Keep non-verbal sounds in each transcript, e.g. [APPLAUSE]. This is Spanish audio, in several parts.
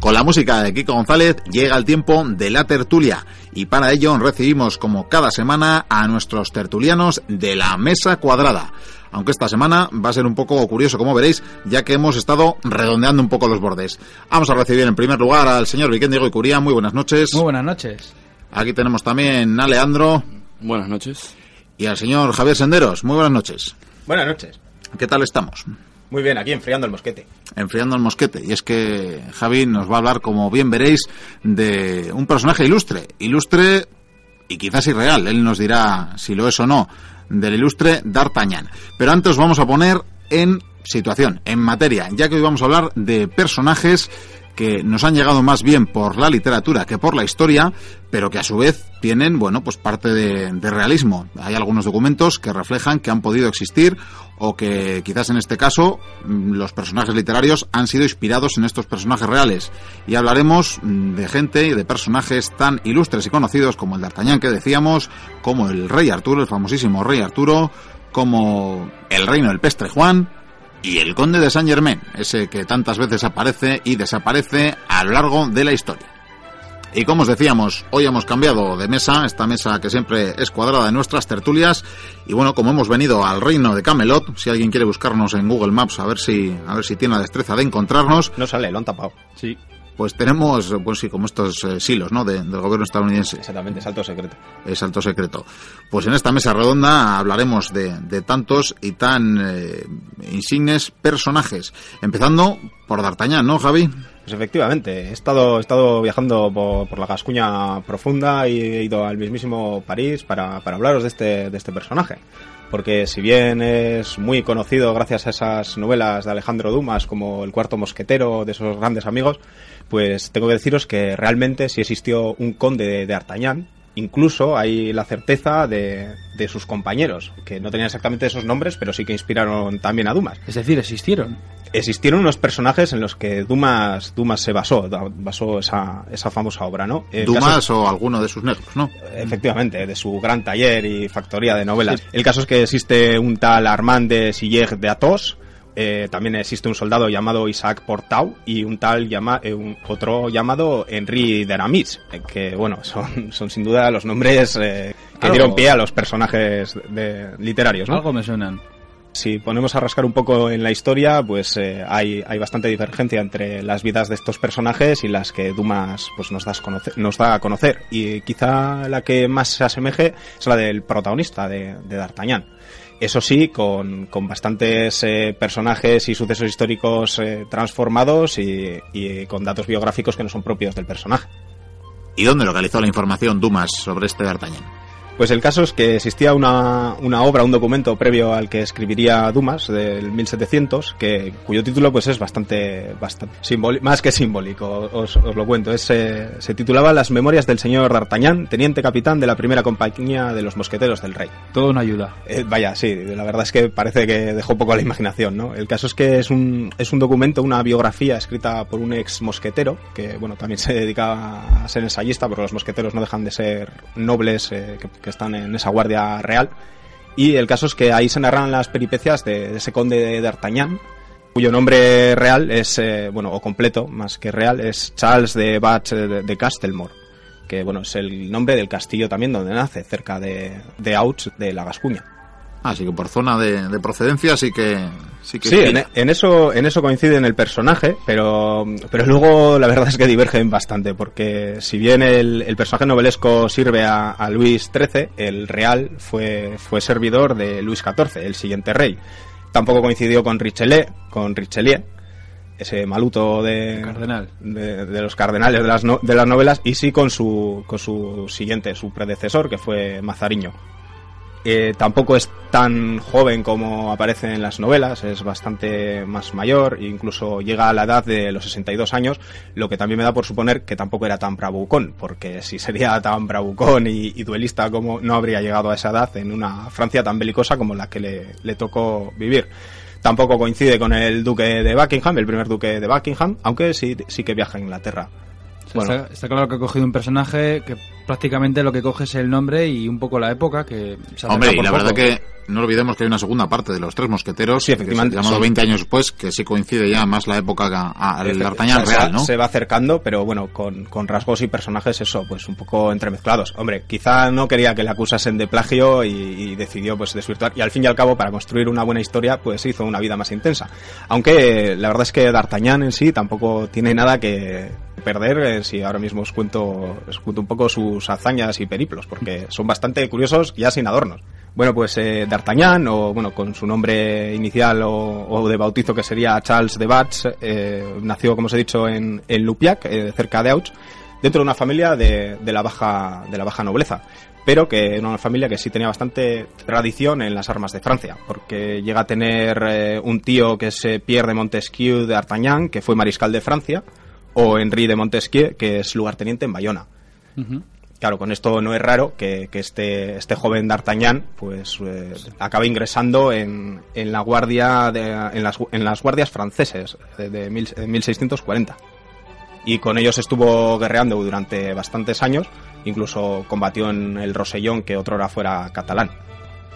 Con la música de Kiko González llega el tiempo de la tertulia y para ello recibimos como cada semana a nuestros tertulianos de la mesa cuadrada. Aunque esta semana va a ser un poco curioso, como veréis, ya que hemos estado redondeando un poco los bordes. Vamos a recibir en primer lugar al señor Vicente Diego y Curía. Muy buenas noches. Muy buenas noches. Aquí tenemos también a Leandro. Buenas noches. Y al señor Javier Senderos. Muy buenas noches. Buenas noches. ¿Qué tal estamos? Muy bien, aquí enfriando el mosquete. Enfriando el mosquete. Y es que Javi nos va a hablar, como bien veréis, de un personaje ilustre. Ilustre y quizás irreal. Él nos dirá si lo es o no. Del ilustre D'Artagnan. Pero antes vamos a poner en situación, en materia, ya que hoy vamos a hablar de personajes que nos han llegado más bien por la literatura que por la historia, pero que a su vez tienen, bueno, pues parte de, de, realismo. Hay algunos documentos que reflejan que han podido existir o que quizás en este caso mm, los personajes literarios han sido inspirados en estos personajes reales. Y hablaremos mm, de gente y de personajes tan ilustres y conocidos como el D'Artagnan que decíamos, como el rey Arturo, el famosísimo rey Arturo, como el reino del Pestre Juan, y el conde de Saint Germain, ese que tantas veces aparece y desaparece a lo largo de la historia. Y como os decíamos, hoy hemos cambiado de mesa, esta mesa que siempre es cuadrada en nuestras tertulias, y bueno, como hemos venido al reino de Camelot, si alguien quiere buscarnos en Google Maps a ver si a ver si tiene la destreza de encontrarnos, no sale, lo han tapado. Sí. Pues tenemos, pues sí, como estos eh, silos, ¿no? De, del gobierno estadounidense. Exactamente, es alto secreto. Es alto secreto. Pues en esta mesa redonda hablaremos de, de tantos y tan eh, insignes personajes. Empezando por D'Artagnan, ¿no, Javi? Pues efectivamente, he estado, he estado viajando por, por, la Gascuña profunda y he ido al mismísimo París para, para hablaros de este, de este personaje. Porque si bien es muy conocido gracias a esas novelas de Alejandro Dumas como El cuarto mosquetero de esos grandes amigos, pues tengo que deciros que realmente sí existió un conde de, de Artañán, incluso hay la certeza de, de, sus compañeros, que no tenían exactamente esos nombres, pero sí que inspiraron también a Dumas. Es decir, existieron. Existieron unos personajes en los que Dumas, Dumas se basó, basó esa, esa famosa obra, ¿no? El Dumas caso, o alguno de sus negros, ¿no? Efectivamente, de su gran taller y factoría de novelas. Sí. El caso es que existe un tal Armand de Siller de Athos, eh, también existe un soldado llamado Isaac Portau y un tal llama, eh, un, otro llamado Henri de Aramis, eh, que bueno, [LAUGHS] son, son sin duda los nombres eh, que Algo. dieron pie a los personajes de, literarios. ¿no? Algo me suenan. Si ponemos a rascar un poco en la historia, pues eh, hay, hay, bastante divergencia entre las vidas de estos personajes y las que Dumas pues, nos, das conocer, nos da a conocer. Y quizá la que más se asemeje es la del protagonista de, de D'Artagnan. Eso sí, con, con bastantes eh, personajes y sucesos históricos eh, transformados y, y, con datos biográficos que no son propios del personaje. ¿Y dónde localizó la información Dumas sobre este D'Artagnan? Pues el caso es que existía una, una, obra, un documento previo al que escribiría Dumas del 1700, que, cuyo título pues es bastante, bastante más que simbólico, os, os lo cuento. Es, eh, se titulaba Las memorias del señor D'Artagnan, teniente capitán de la primera compañía de los mosqueteros del rey. Todo una ayuda. Eh, vaya, sí, la verdad es que parece que dejó poco a la imaginación, ¿no? El caso es que es un, es un documento, una biografía escrita por un ex mosquetero, que bueno, también se dedicaba a ser ensayista, pero los mosqueteros no dejan de ser nobles eh, que, que están en esa guardia real. Y el caso es que ahí se narran las peripecias de, ese conde de D'Artagnan, cuyo nombre real es, eh, bueno, o completo, más que real, es Charles de Bach de, de Castelmore, que bueno, es el nombre del castillo también donde nace, cerca de, de Auch, de la Gascuña. Así que por zona de, de procedencia sí que sí que sí en, en, eso en eso coincide en el personaje pero pero luego la verdad es que divergen bastante porque si bien el, el personaje novelesco sirve a, a, Luis XIII el real fue fue servidor de Luis XIV el siguiente rey tampoco coincidió con Richelieu con Richelieu ese maluto de, Cardenal. de, de, los cardenales de las, no, de las novelas y sí con su, con su siguiente, su predecesor, que fue Mazariño. Eh, tampoco es tan joven como aparece en las novelas, es bastante más mayor, e incluso llega a la edad de los 62 años, lo que también me da por suponer que tampoco era tan bravucón, porque si sería tan bravucón y, y duelista como no habría llegado a esa edad en una Francia tan belicosa como la que le, tocó vivir tampoco coincide con el duque de Buckingham, el primer duque de Buckingham, aunque sí, sí que viaja a Inglaterra. Bueno. Está, está, claro que ha cogido un personaje que prácticamente lo que coge es el nombre y un poco la época que se Hombre, y la poco. verdad que no olvidemos que hay una segunda parte de los tres mosqueteros, Sí, efectivamente, llamado son- 20 años después, que sí coincide ya más la época al D'Artagnan o sea, real, ¿no? Se va acercando, pero bueno, con, con rasgos y personajes, eso, pues un poco entremezclados. Hombre, quizá no quería que le acusasen de plagio y, y decidió pues desvirtuar. Y al fin y al cabo, para construir una buena historia, pues hizo una vida más intensa. Aunque la verdad es que D'Artagnan en sí tampoco tiene nada que perder eh, si ahora mismo os cuento, un poco sus hazañas y periplos, porque son bastante curiosos ya sin adornos. Bueno, pues eh, D'Artagnan, o bueno, con su nombre inicial o, o de bautizo que sería Charles de Batz, eh, nació, como os he dicho, en, en Lupiac, eh, cerca de Auch, dentro de una familia de, de la baja, de la baja nobleza. Pero que era una familia que sí tenía bastante tradición en las armas de Francia, porque llega a tener eh, un tío que es eh, Pierre de Montesquieu de Artagnan, que fue mariscal de Francia, o Henri de Montesquieu, que es lugarteniente en Bayona. Claro, con esto no es raro que, que este, este joven D'Artagnan pues eh, acabe ingresando en, en la guardia de- en, las, en las guardias franceses de, de mil- de 1640 y con ellos estuvo guerreando durante bastantes años incluso combatió en el Rosellón que otrora fuera catalán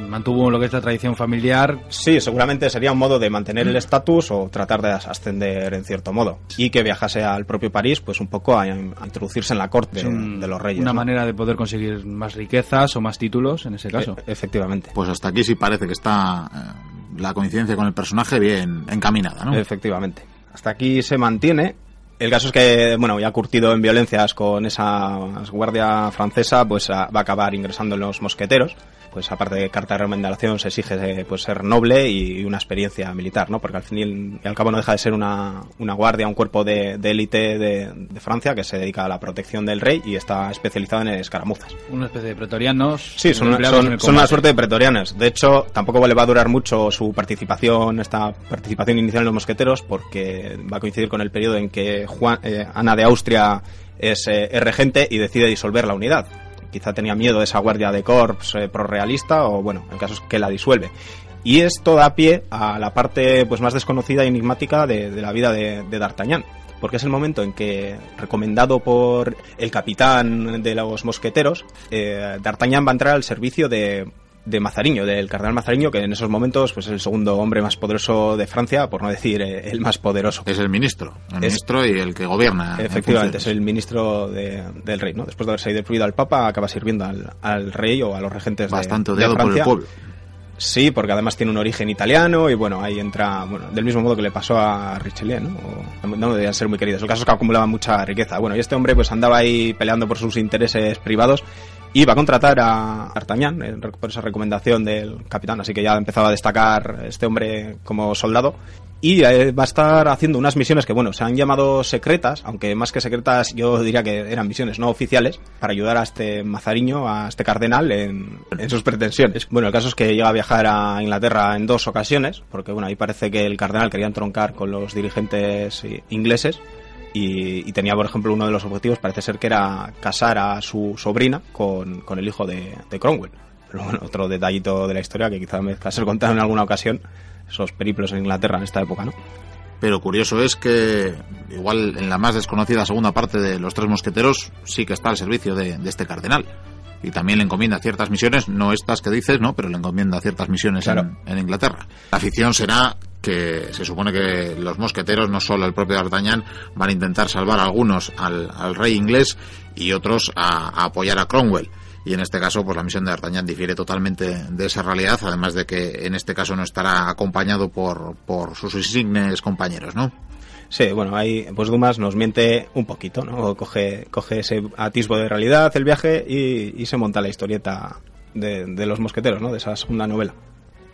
Mantuvo lo que es la tradición familiar. Sí, seguramente sería un modo de mantener el estatus o tratar de as- ascender en cierto modo. Y que viajase al propio París, pues un poco a, a introducirse en la corte un- de los reyes. Una ¿no? manera de poder conseguir más riquezas o más títulos en ese caso. E- efectivamente. Pues hasta aquí sí parece que está eh, la coincidencia con el personaje bien encaminada, ¿no? Efectivamente. Hasta aquí se mantiene. El caso es que, bueno, ya curtido en violencias con esa guardia francesa, pues va a acabar ingresando en los mosqueteros. Pues aparte de carta de recomendación se exige eh, pues ser noble y una experiencia militar, ¿no? Porque al fin y al cabo no deja de ser una, una guardia, un cuerpo de élite de, de Francia que se dedica a la protección del rey y está especializado en escaramuzas. Una especie de pretorianos. Sí, son, una suerte de pretorianos. De hecho, tampoco le va a durar mucho su participación, esta participación inicial en los mosqueteros, porque va a coincidir con el periodo en que Juan, eh, Ana de Austria es, eh, es regente y decide disolver la unidad. Quizá tenía miedo de esa guardia de corps eh, prorrealista, o bueno, el caso es que la disuelve. Y esto da pie a la parte pues más desconocida y enigmática de, la vida de, de D'Artagnan. Porque es el momento en que, recomendado por el capitán de los mosqueteros, eh, D'Artagnan va a entrar al servicio de, de Mazariño, del cardenal Mazariño, que en esos momentos pues, es el segundo hombre más poderoso de Francia, por no decir eh, el más poderoso. Es el ministro, el Es- ministro y el que gobierna. en Efectivamente, es el ministro de- del rey, ¿no? Después de haberse destruido al papa, acaba sirviendo al, al rey o a los regentes de- Bastante de, odiado por el pueblo. Sí, porque además tiene un origen italiano y bueno, ahí entra, bueno, del mismo modo que le pasó a Richelieu, ¿no? O- no debían ser muy queridos. El caso es que acumulaba mucha riqueza. Bueno, y este hombre pues andaba ahí peleando por sus intereses privados y va a contratar a Artañán eh, por esa recomendación del capitán. Así que ya empezaba a destacar este hombre como soldado. Y eh, va a estar haciendo unas misiones que, bueno, se han llamado secretas, aunque más que secretas yo diría que eran misiones no oficiales, para ayudar a este mazariño, a este cardenal, en, en sus pretensiones. Bueno, el caso es que llega a viajar a Inglaterra en dos ocasiones, porque, bueno, ahí parece que el cardenal quería entroncar con los dirigentes eh, ingleses. Y, y tenía, por ejemplo, uno de los objetivos, parece ser que era casar a su sobrina con, con el hijo de, de Cromwell. Pero bueno, otro detallito de la historia que quizá me ser contado en alguna ocasión, esos periplos en Inglaterra en esta época, ¿no? Pero curioso es que, igual en la más desconocida segunda parte de Los Tres Mosqueteros, sí que está al servicio de, de este cardenal. Y también le encomienda ciertas misiones, no estas que dices, ¿no? Pero le encomienda ciertas misiones Claro. en, en Inglaterra. La afición será que se supone que los mosqueteros, no solo el propio D'Artagnan, van a intentar salvar a algunos al, al rey inglés y otros a, apoyar a Cromwell. Y en este caso, pues la misión de D'Artagnan difiere totalmente de esa realidad, además de que en este caso no estará acompañado por, por sus insignes compañeros, ¿no? Sí, bueno, ahí pues Dumas nos miente un poquito, ¿no? Coge, coge ese atisbo de realidad, el viaje, y, y se monta la historieta de, de los mosqueteros, ¿no? De esa segunda novela.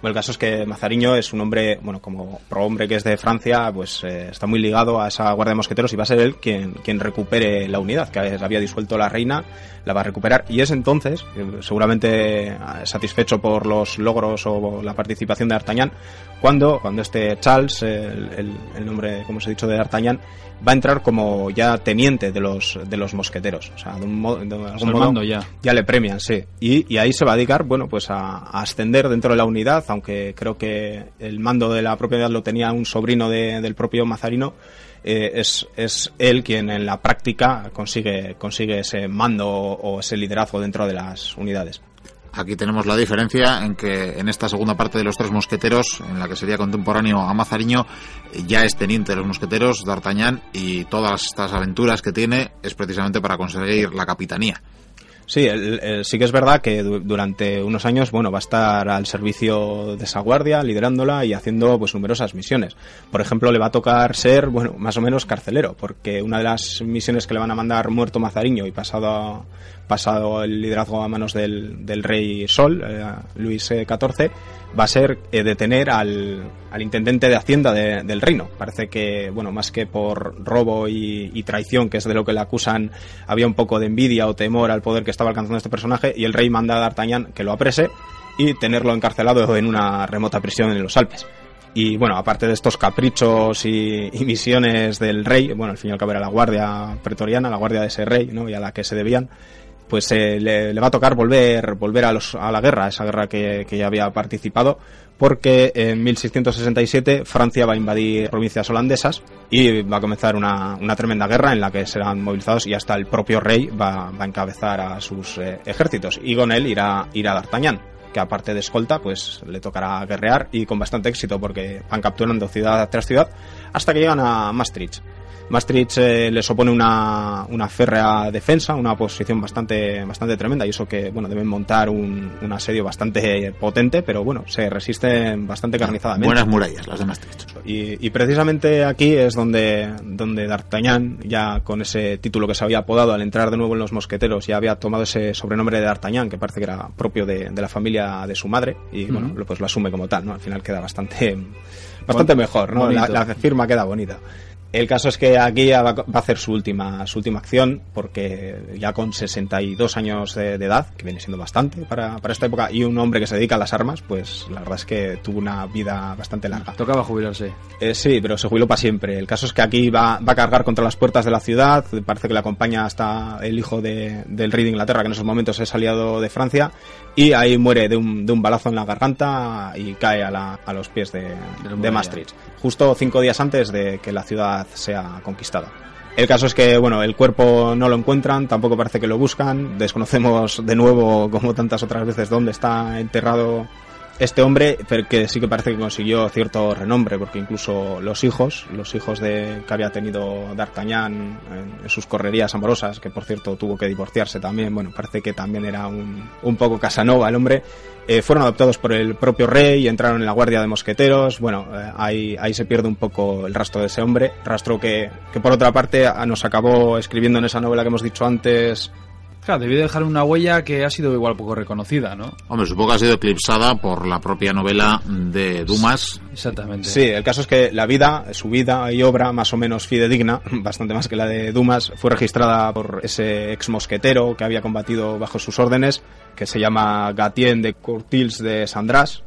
Bueno, el caso es que Mazariño es un hombre, bueno, como prohombre que es de Francia, pues eh, está muy ligado a esa guardia de mosqueteros y va a ser él quien, quien recupere la unidad, que había disuelto la reina, la va a recuperar. Y es entonces, eh, seguramente eh, satisfecho por los logros o la participación de D'Artagnan, cuando, cuando este Charles, el, el- el nombre, como os he dicho, de D'Artagnan, va a entrar como ya teniente de los, de los mosqueteros. O sea, de, un de algún al modo ya. ya le premian, sí. Y, y ahí se va a dedicar, bueno, pues a, a ascender dentro de la unidad, aunque creo que el mando de la propiedad lo tenía un sobrino del propio Mazarino, eh, es, es él quien en la práctica consigue, consigue ese mando o ese liderazgo dentro de las unidades. Aquí tenemos la diferencia en que en esta segunda parte de los tres mosqueteros, en la que sería contemporáneo a Mazariño, ya es teniente de los mosqueteros, D'Artagnan, y todas estas aventuras que tiene es precisamente para conseguir la capitanía. Sí, sí que es verdad que durante unos años, bueno, va a estar al servicio de esa guardia, liderándola y haciendo pues numerosas misiones. Por ejemplo, le va a tocar ser, bueno, más o menos carcelero, porque una de las misiones que le van a mandar muerto Mazariño y pasado pasado el liderazgo a manos del, del rey Sol, eh, Luis XIV, va a ser eh, detener al, al, intendente de Hacienda del reino. Parece que, bueno, más que por robo y, traición, que es de lo que le acusan, había un poco de envidia o temor al poder que estaba alcanzando este personaje y el rey manda a D'Artagnan que lo aprese y tenerlo encarcelado en una remota prisión en los Alpes. Y bueno, aparte de estos caprichos y, misiones del rey, bueno, al fin y al cabo era la guardia pretoriana, la guardia de ese rey, ¿no? Y a la que se debían, pues eh, le, va a tocar volver, volver a, los, a la guerra, esa guerra que, ya había participado, porque en 1667 Francia va a invadir provincias holandesas y va a comenzar una, una tremenda guerra en la que serán movilizados y hasta el propio rey va, a encabezar a sus eh, ejércitos y con él irá, irá D'Artagnan que aparte de escolta, pues le tocará guerrear y con bastante éxito porque van capturando ciudad tras ciudad hasta que llegan a Maastricht. Maastricht eh, les opone una, una férrea defensa, una posición bastante, bastante tremenda y eso que, bueno, deben montar un, un asedio bastante potente, pero bueno, se resisten bastante carnizadamente. Buenas murallas las de Maastricht. Y, y precisamente aquí es donde, donde D'Artagnan, ya con ese título que se había apodado al entrar de nuevo en los mosqueteros, ya había tomado ese sobrenombre de D'Artagnan, que parece que era propio de, de la familia de su madre, y bueno, pues lo asume como tal, ¿no? Al final queda bastante, [LAUGHS] bastante mejor, ¿no? La, la firma queda bonita. El caso es que aquí va a hacer su última, su última acción, porque ya con 62 años de, edad, que viene siendo bastante para, para, esta época, y un hombre que se dedica a las armas, pues la verdad es que tuvo una vida bastante larga. Tocaba jubilarse. Eh, sí, pero se jubiló para siempre. El caso es que aquí va, va a cargar contra las puertas de la ciudad, parece que le acompaña hasta el hijo de, del rey de Inglaterra, que en esos momentos es aliado de Francia, y ahí muere de un, de un balazo en la garganta y cae a, la, a los pies de, de Maastricht, justo cinco días antes de que la ciudad sea conquistada. El caso es que, bueno, el cuerpo no lo encuentran, tampoco parece que lo buscan, desconocemos de nuevo, como tantas otras veces, dónde está enterrado este hombre, que sí que parece que consiguió cierto renombre, porque incluso los hijos, los hijos de que había tenido D'Artagnan en, sus correrías amorosas, que por cierto tuvo que divorciarse también, bueno, parece que también era un, un poco Casanova el hombre, eh, fueron adoptados por el propio rey y entraron en la guardia de mosqueteros. Bueno, eh, ahí, ahí se pierde un poco el rastro de ese hombre, rastro que, que por otra parte nos acabó escribiendo en esa novela que hemos dicho antes Claro, debió dejar una huella que ha sido igual poco reconocida, ¿no? Hombre, supongo que ha sido eclipsada por la propia novela de Dumas. Exactamente. Sí, el caso es que la vida, su vida y obra, más o menos fidedigna, [LAUGHS] bastante más que la de Dumas, fue registrada por ese ex mosquetero que había combatido bajo sus órdenes, que se llama Gatien de Courtils de Sandras,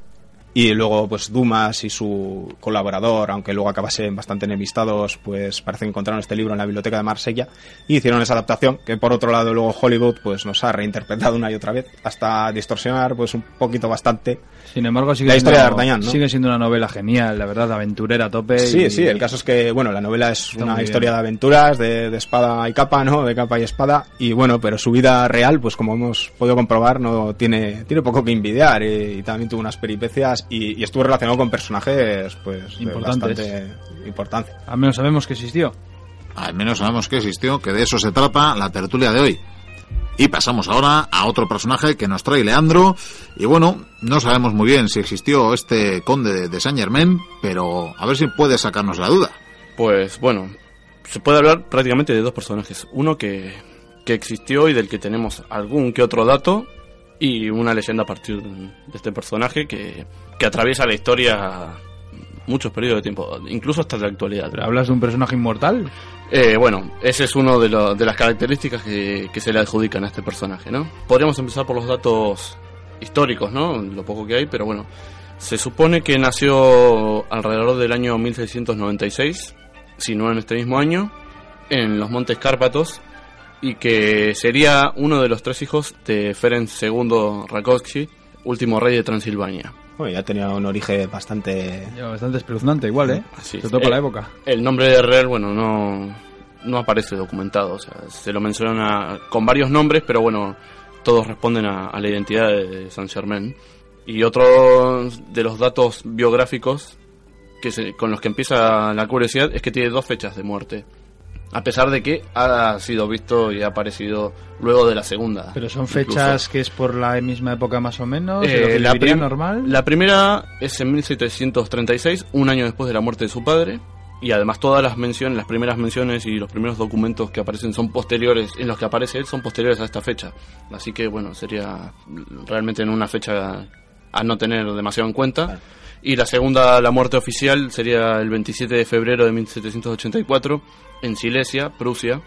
y luego, pues Dumas y su colaborador, aunque luego acabasen bastante enemistados, pues parece que encontraron este libro en la biblioteca de Marsella y hicieron esa adaptación que por otro lado luego Hollywood pues nos ha reinterpretado una y otra vez hasta distorsionar pues un poquito bastante sin embargo, sigue la historia siendo, de. Sigue siendo una novela genial, la verdad, aventurera a tope. Sí, y... sí, el caso es que, bueno, la novela es una historia bien. de aventuras, de, de, espada y capa, ¿no? De capa y espada. Y bueno, pero su vida real, pues como hemos podido comprobar, no tiene, tiene poco que envidiar. Y, y también tuvo unas peripecias y, y, estuvo relacionado con personajes, pues, Importantes. de bastante importancia. Al menos sabemos que existió. Al menos sabemos que existió, que de eso se trata la tertulia de hoy. Y pasamos ahora a otro personaje que nos trae Leandro. Y bueno, no sabemos muy bien si existió este conde de Saint Germain, pero a ver si puede sacarnos la duda. Pues bueno, se puede hablar prácticamente de dos personajes. Uno que, que existió y del que tenemos algún que otro dato. Y una leyenda a partir de este personaje que, que atraviesa la historia muchos periodos de tiempo, incluso hasta la actualidad. ¿Pero hablas de un personaje inmortal? Eh, bueno, ese es uno de, de las características que, que, se le adjudican a este personaje, ¿no? Podríamos empezar por los datos históricos, ¿no? Lo poco que hay, pero bueno. Se supone que nació alrededor del año 1696, si no en este mismo año, en los Montes Cárpatos, y que sería uno de los tres hijos de Ferenc II Rakowski, último rey de Transilvania. Bueno, ya tenía un origen bastante... Ya, Bastante espeluznante igual, ¿eh? Así Sobre todo por la Eh, época. El nombre de Rel, bueno, no, no aparece documentado. O sea, se lo menciona con varios nombres, pero bueno, todos responden a, a la identidad de Saint Germain. Y otro de los datos biográficos que se- con los que empieza la curiosidad es que tiene dos fechas de muerte. A pesar de que ha sido visto y ha aparecido luego de la segunda. Pero son incluso. fechas que es por la misma época más o menos, Eh, que la, prim- normal. la primera es en 1736, un año después de la muerte de su padre. Y además todas las menciones, las primeras menciones y los primeros documentos que aparecen son posteriores, en los que aparece él son posteriores a esta fecha. Así que bueno, sería realmente en una fecha a no tener demasiado en cuenta. Y la segunda, la muerte oficial, sería el 27 de febrero de 1784 en Silesia, Prusia.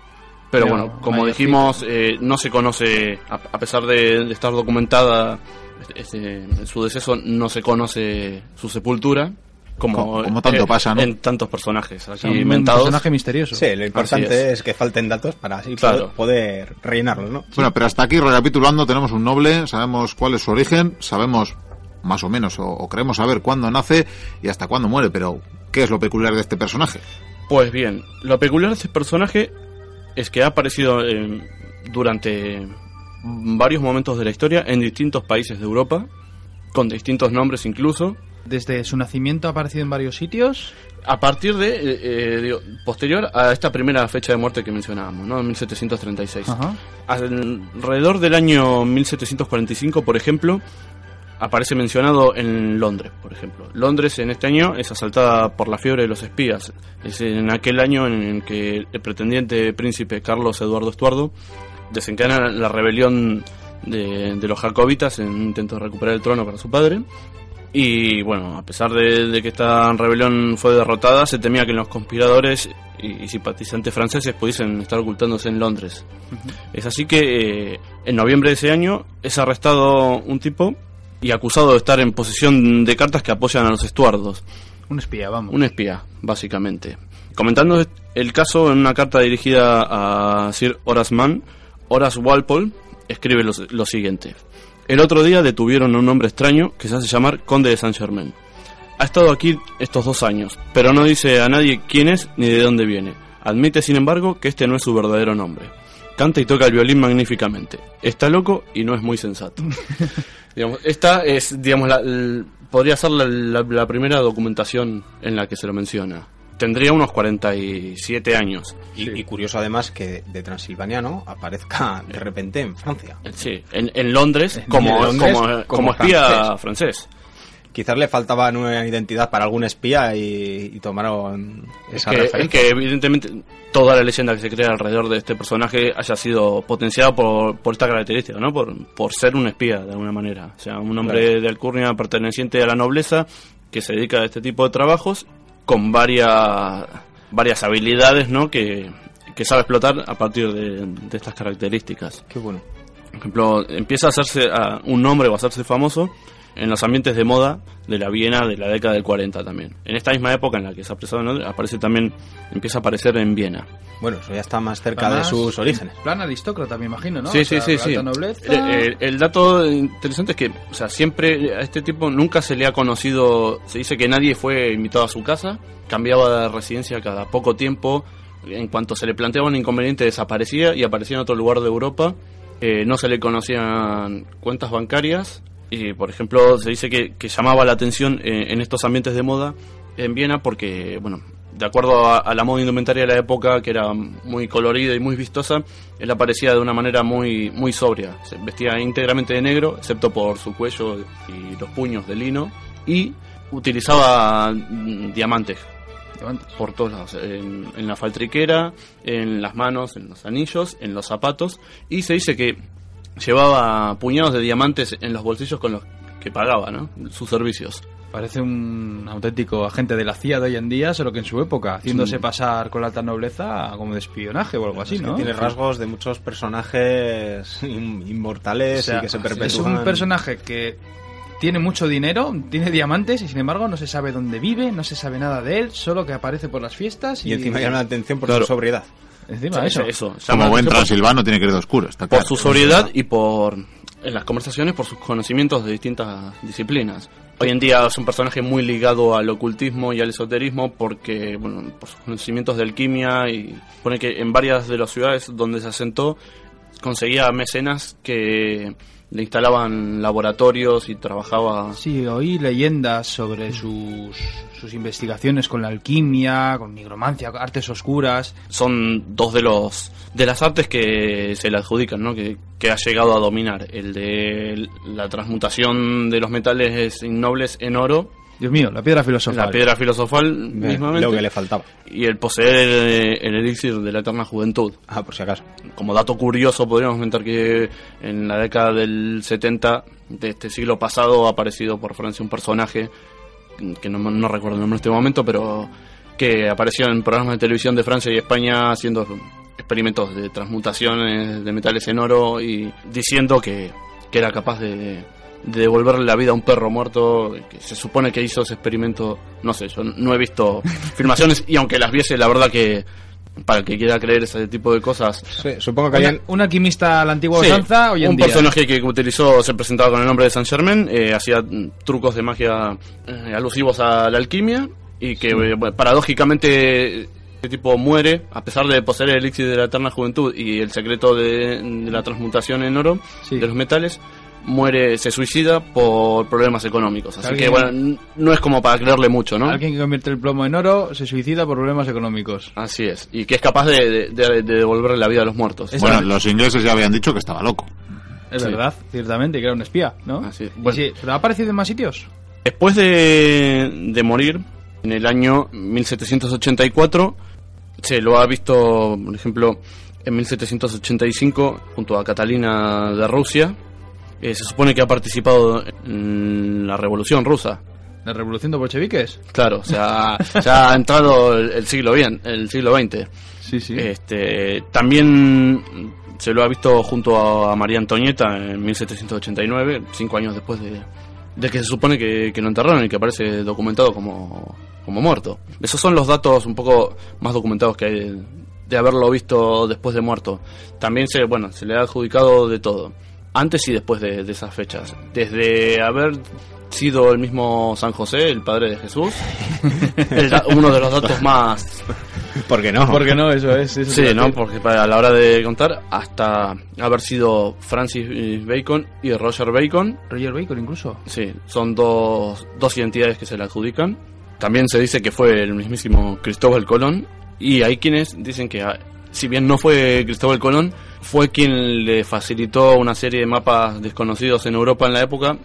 Pero Pero bueno, como dijimos, eh, no se conoce, a, a pesar de, de estar documentada este, este, su deceso, no se conoce su sepultura. Como, Como- como tanto pasa, ¿no? En tantos personajes aquí un inventados. personaje misterioso. Sí, lo importante es. que falten datos para así Claro. poder, poder rellenarlo, ¿no? Bueno, pero hasta aquí recapitulando tenemos un noble, sabemos cuál es su origen, sabemos más o menos o, o creemos saber cuándo nace y hasta cuándo muere, pero ¿qué es lo peculiar de este personaje? Pues bien, lo peculiar de este personaje es que ha aparecido eh, durante varios momentos de la historia en distintos países de Europa, con distintos nombres incluso. Desde su nacimiento ha aparecido en varios sitios. A partir de, eh, eh, digo, posterior a esta primera fecha de muerte que mencionábamos, ¿no? En 1736. Ajá. Alrededor del año 1745, por ejemplo, aparece mencionado en Londres, por ejemplo. Londres en este año es asaltada por la fiebre de los espías. Es en aquel año en el que el pretendiente príncipe Carlos Eduardo Estuardo desencadena la rebelión de, de los jacobitas en un intento de recuperar el trono para su padre. Y bueno, a pesar de, de que esta rebelión fue derrotada, se temía que los conspiradores y, y simpatizantes franceses pudiesen estar ocultándose en Londres. Es así que eh, en noviembre de ese año es arrestado un tipo y acusado de estar en posesión de cartas que apoyan a los estuardos. Un espía, vamos. Un espía, básicamente. Comentando el caso en una carta dirigida a Sir Horace Mann, Horace Walpole escribe lo, lo siguiente. El otro día detuvieron a un hombre extraño que se hace llamar Conde de Saint Germain. Ha estado aquí estos dos años, pero no dice a nadie quién es ni de dónde viene. Admite, sin embargo, que este no es su verdadero nombre. Canta y toca el violín magníficamente. Está loco y no es muy sensato. [LAUGHS] digamos, esta es, digamos, la, l- podría ser la, la- la primera documentación en la que se lo menciona. Tendría unos 47 años. Y, y curioso además que de Transilvania, ¿no? Aparezca de repente en Francia. Eh, Sí, en, en Londres, En como, Londres, como, como como espía francés. Quizás le faltaba una identidad para algún espía y, y tomaron Es esa que, es referencia. que evidentemente toda la leyenda que se crea alrededor de este personaje haya sido potenciada por, por esta característica, ¿no? Por, por ser un espía de alguna manera. O sea, un hombre Claro. de alcurnia perteneciente a la nobleza que se dedica a este tipo de trabajos con varias, varias habilidades, ¿no? Que, que sabe explotar a partir de, de estas características. Qué bueno. Por ejemplo, empieza a hacerse a un nombre o a hacerse famoso en los ambientes de moda de la Viena de la década del 40 también. En esta misma época en la que se ha apresado en Londres, aparece también, empieza a aparecer en Viena. Bueno, eso ya está más cerca Además, de sus orígenes. Plan aristócrata, me imagino, ¿no? Sí, O sí, sea, sí, sí. El, el- el dato interesante es que, o sea, siempre a este tipo nunca se le ha conocido, se dice que nadie fue invitado a su casa, cambiaba de residencia cada poco tiempo, en cuanto se le planteaba un inconveniente desaparecía y aparecía en otro lugar de Europa, Eh, no se le conocían cuentas bancarias y, por ejemplo, se dice que, que llamaba la atención eh, en estos ambientes de moda en Viena porque, bueno, de acuerdo a, a la moda indumentaria de la época, que era muy colorida y muy vistosa, él aparecía de una manera muy, muy sobria. Se vestía íntegramente de negro, excepto por su cuello y los puños de lino, y utilizaba mm, diamantes Diamantes. por todos lados, en, en la faltriquera, en las manos, en los anillos, en los zapatos, y se dice que llevaba puñados de diamantes en los bolsillos con los que pagaba, ¿no? Sus servicios. Parece un auténtico agente de la CIA de hoy en día, solo que en su época, haciéndose pasar con la alta nobleza como de espionaje o algo así, Es que ¿no? tiene rasgos de muchos personajes [LAUGHS] in- inmortales O sea, y que se es perpetúan. un personaje que tiene mucho dinero, tiene diamantes y sin embargo no se sabe dónde vive, no se sabe nada de él, solo que aparece por las fiestas y, Y encima llama la atención por Claro. su sobriedad. Encima eso. eso. llama Como buen por- transilvano tiene que ir de oscuro, está por claro. su sobriedad y por en las conversaciones por sus conocimientos de distintas disciplinas. Hoy en día es un personaje muy ligado al ocultismo y al esoterismo porque, bueno, por sus conocimientos de alquimia y pone que en varias de las ciudades donde se asentó conseguía mecenas que le instalaban laboratorios y trabajaba... Sí, oí leyendas sobre sus, sus investigaciones con la alquimia, con nigromancia, artes oscuras. Son dos de los de las artes que se le adjudican, ¿no? Que, que ha llegado a dominar. El de la transmutación de los metales innobles en oro Dios mío, la piedra filosofal. La piedra filosofal, mismamente. Lo que le faltaba. Y el poseer el, el, elixir de la eterna juventud. Ah, por si acaso. Como dato curioso, podríamos comentar que en la década del 70 de este siglo pasado ha aparecido por Francia un personaje que no, no recuerdo el nombre en este momento, pero que apareció en programas de televisión de Francia y España haciendo experimentos de transmutaciones de metales en oro y diciendo que, que era capaz de de devolverle la vida a un perro muerto, que se supone que hizo ese experimento, no sé, yo no he visto [LAUGHS] filmaciones y aunque las viese, la verdad que para el que quiera creer ese tipo de cosas. Sí, supongo que Una- Un alquimista a la antigua Sí, usanza hoy en un día. personaje que utilizó, se presentaba con el nombre de Saint Germain, eh, hacía trucos de magia eh, alusivos a la alquimia y que eh, paradójicamente este tipo muere a pesar de poseer el elixir de la eterna juventud y el secreto de, de la transmutación en oro Sí. de los metales muere se suicida por problemas económicos así Alguien- que bueno no es como para creerle mucho no Alguien que convierte el plomo en oro se suicida por problemas económicos. así es y que es capaz de, de- de- de devolverle la vida a los muertos Es Bueno, verdad. los ingleses ya habían dicho que estaba loco. Es Sí. verdad, ciertamente, que era un espía, ¿no? Así es. Bueno. sí, ¿Pero ha aparecido en más sitios? Después de, de morir, en el año 1784, se lo ha visto, por ejemplo, en 1785, junto a Catalina de Rusia. Eh, se supone que ha participado en la Revolución Rusa. ¿La revolución de bolcheviques? Claro, o sea, ya ha entrado el, el siglo bien, el siglo XX. Sí, sí. Este, también se lo ha visto junto a María Antonieta en 1789, cinco años después de, de que se supone que, que lo enterraron y que aparece documentado como, como muerto. Esos son los datos un poco más documentados que hay de, de haberlo visto después de muerto. También se, bueno, se le ha adjudicado de todo, antes y después de, de esas fechas. Desde haber sido el mismo San José, el padre de Jesús, [LAUGHS] el da- uno de los datos más ¿Por qué no? Porque no, eso es. eso Sí, es ¿no? Porque para a la hora de contar, hasta haber sido Francis Bacon y Roger Bacon, Roger Bacon incluso. sí, son dos, dos identidades que se le adjudican. También se dice que fue el mismísimo Cristóbal Colón, y hay quienes dicen que, ah, si bien no fue Cristóbal Colón, fue quien le facilitó una serie de mapas desconocidos en Europa en la época,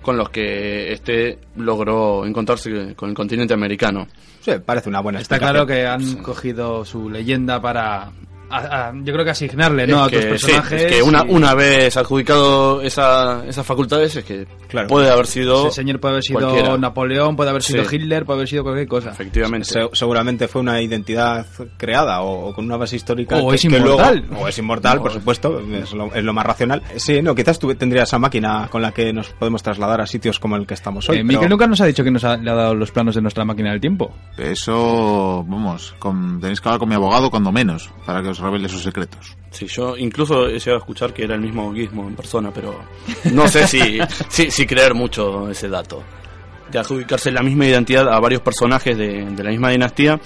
con los que este logró encontrarse con el continente americano. Sí, parece una buena Está claro que han cogido su leyenda para. A- a- yo creo que asignarle, ¿no? Es a otros que, sí, personajes. es que una, y- una vez adjudicado esa, esas facultades es que Claro. puede haber sido Ese señor puede haber sido cualquiera. Napoleón, puede haber sido Sí. Hitler, puede haber sido cualquier cosa. efectivamente Se- seguramente fue una identidad creada o, o con una base histórica. O que- es que inmortal. luego- o es inmortal, por supuesto, es lo, es lo más racional. Sí, no, quizás tú tendrías esa máquina con la que nos podemos trasladar a sitios como el que estamos hoy. Eh, pero- Miquel nunca nos ha dicho que nos ha, le ha dado los planos de nuestra máquina del tiempo. Eso, vamos, con- tenéis que hablar con mi abogado cuando menos, para que os revele sus secretos. sí yo incluso he llegado a escuchar que era el mismo Gizmo en persona pero no sé si, [LAUGHS] si, si creer mucho ese dato de adjudicarse la misma identidad a varios personajes de, de la misma dinastía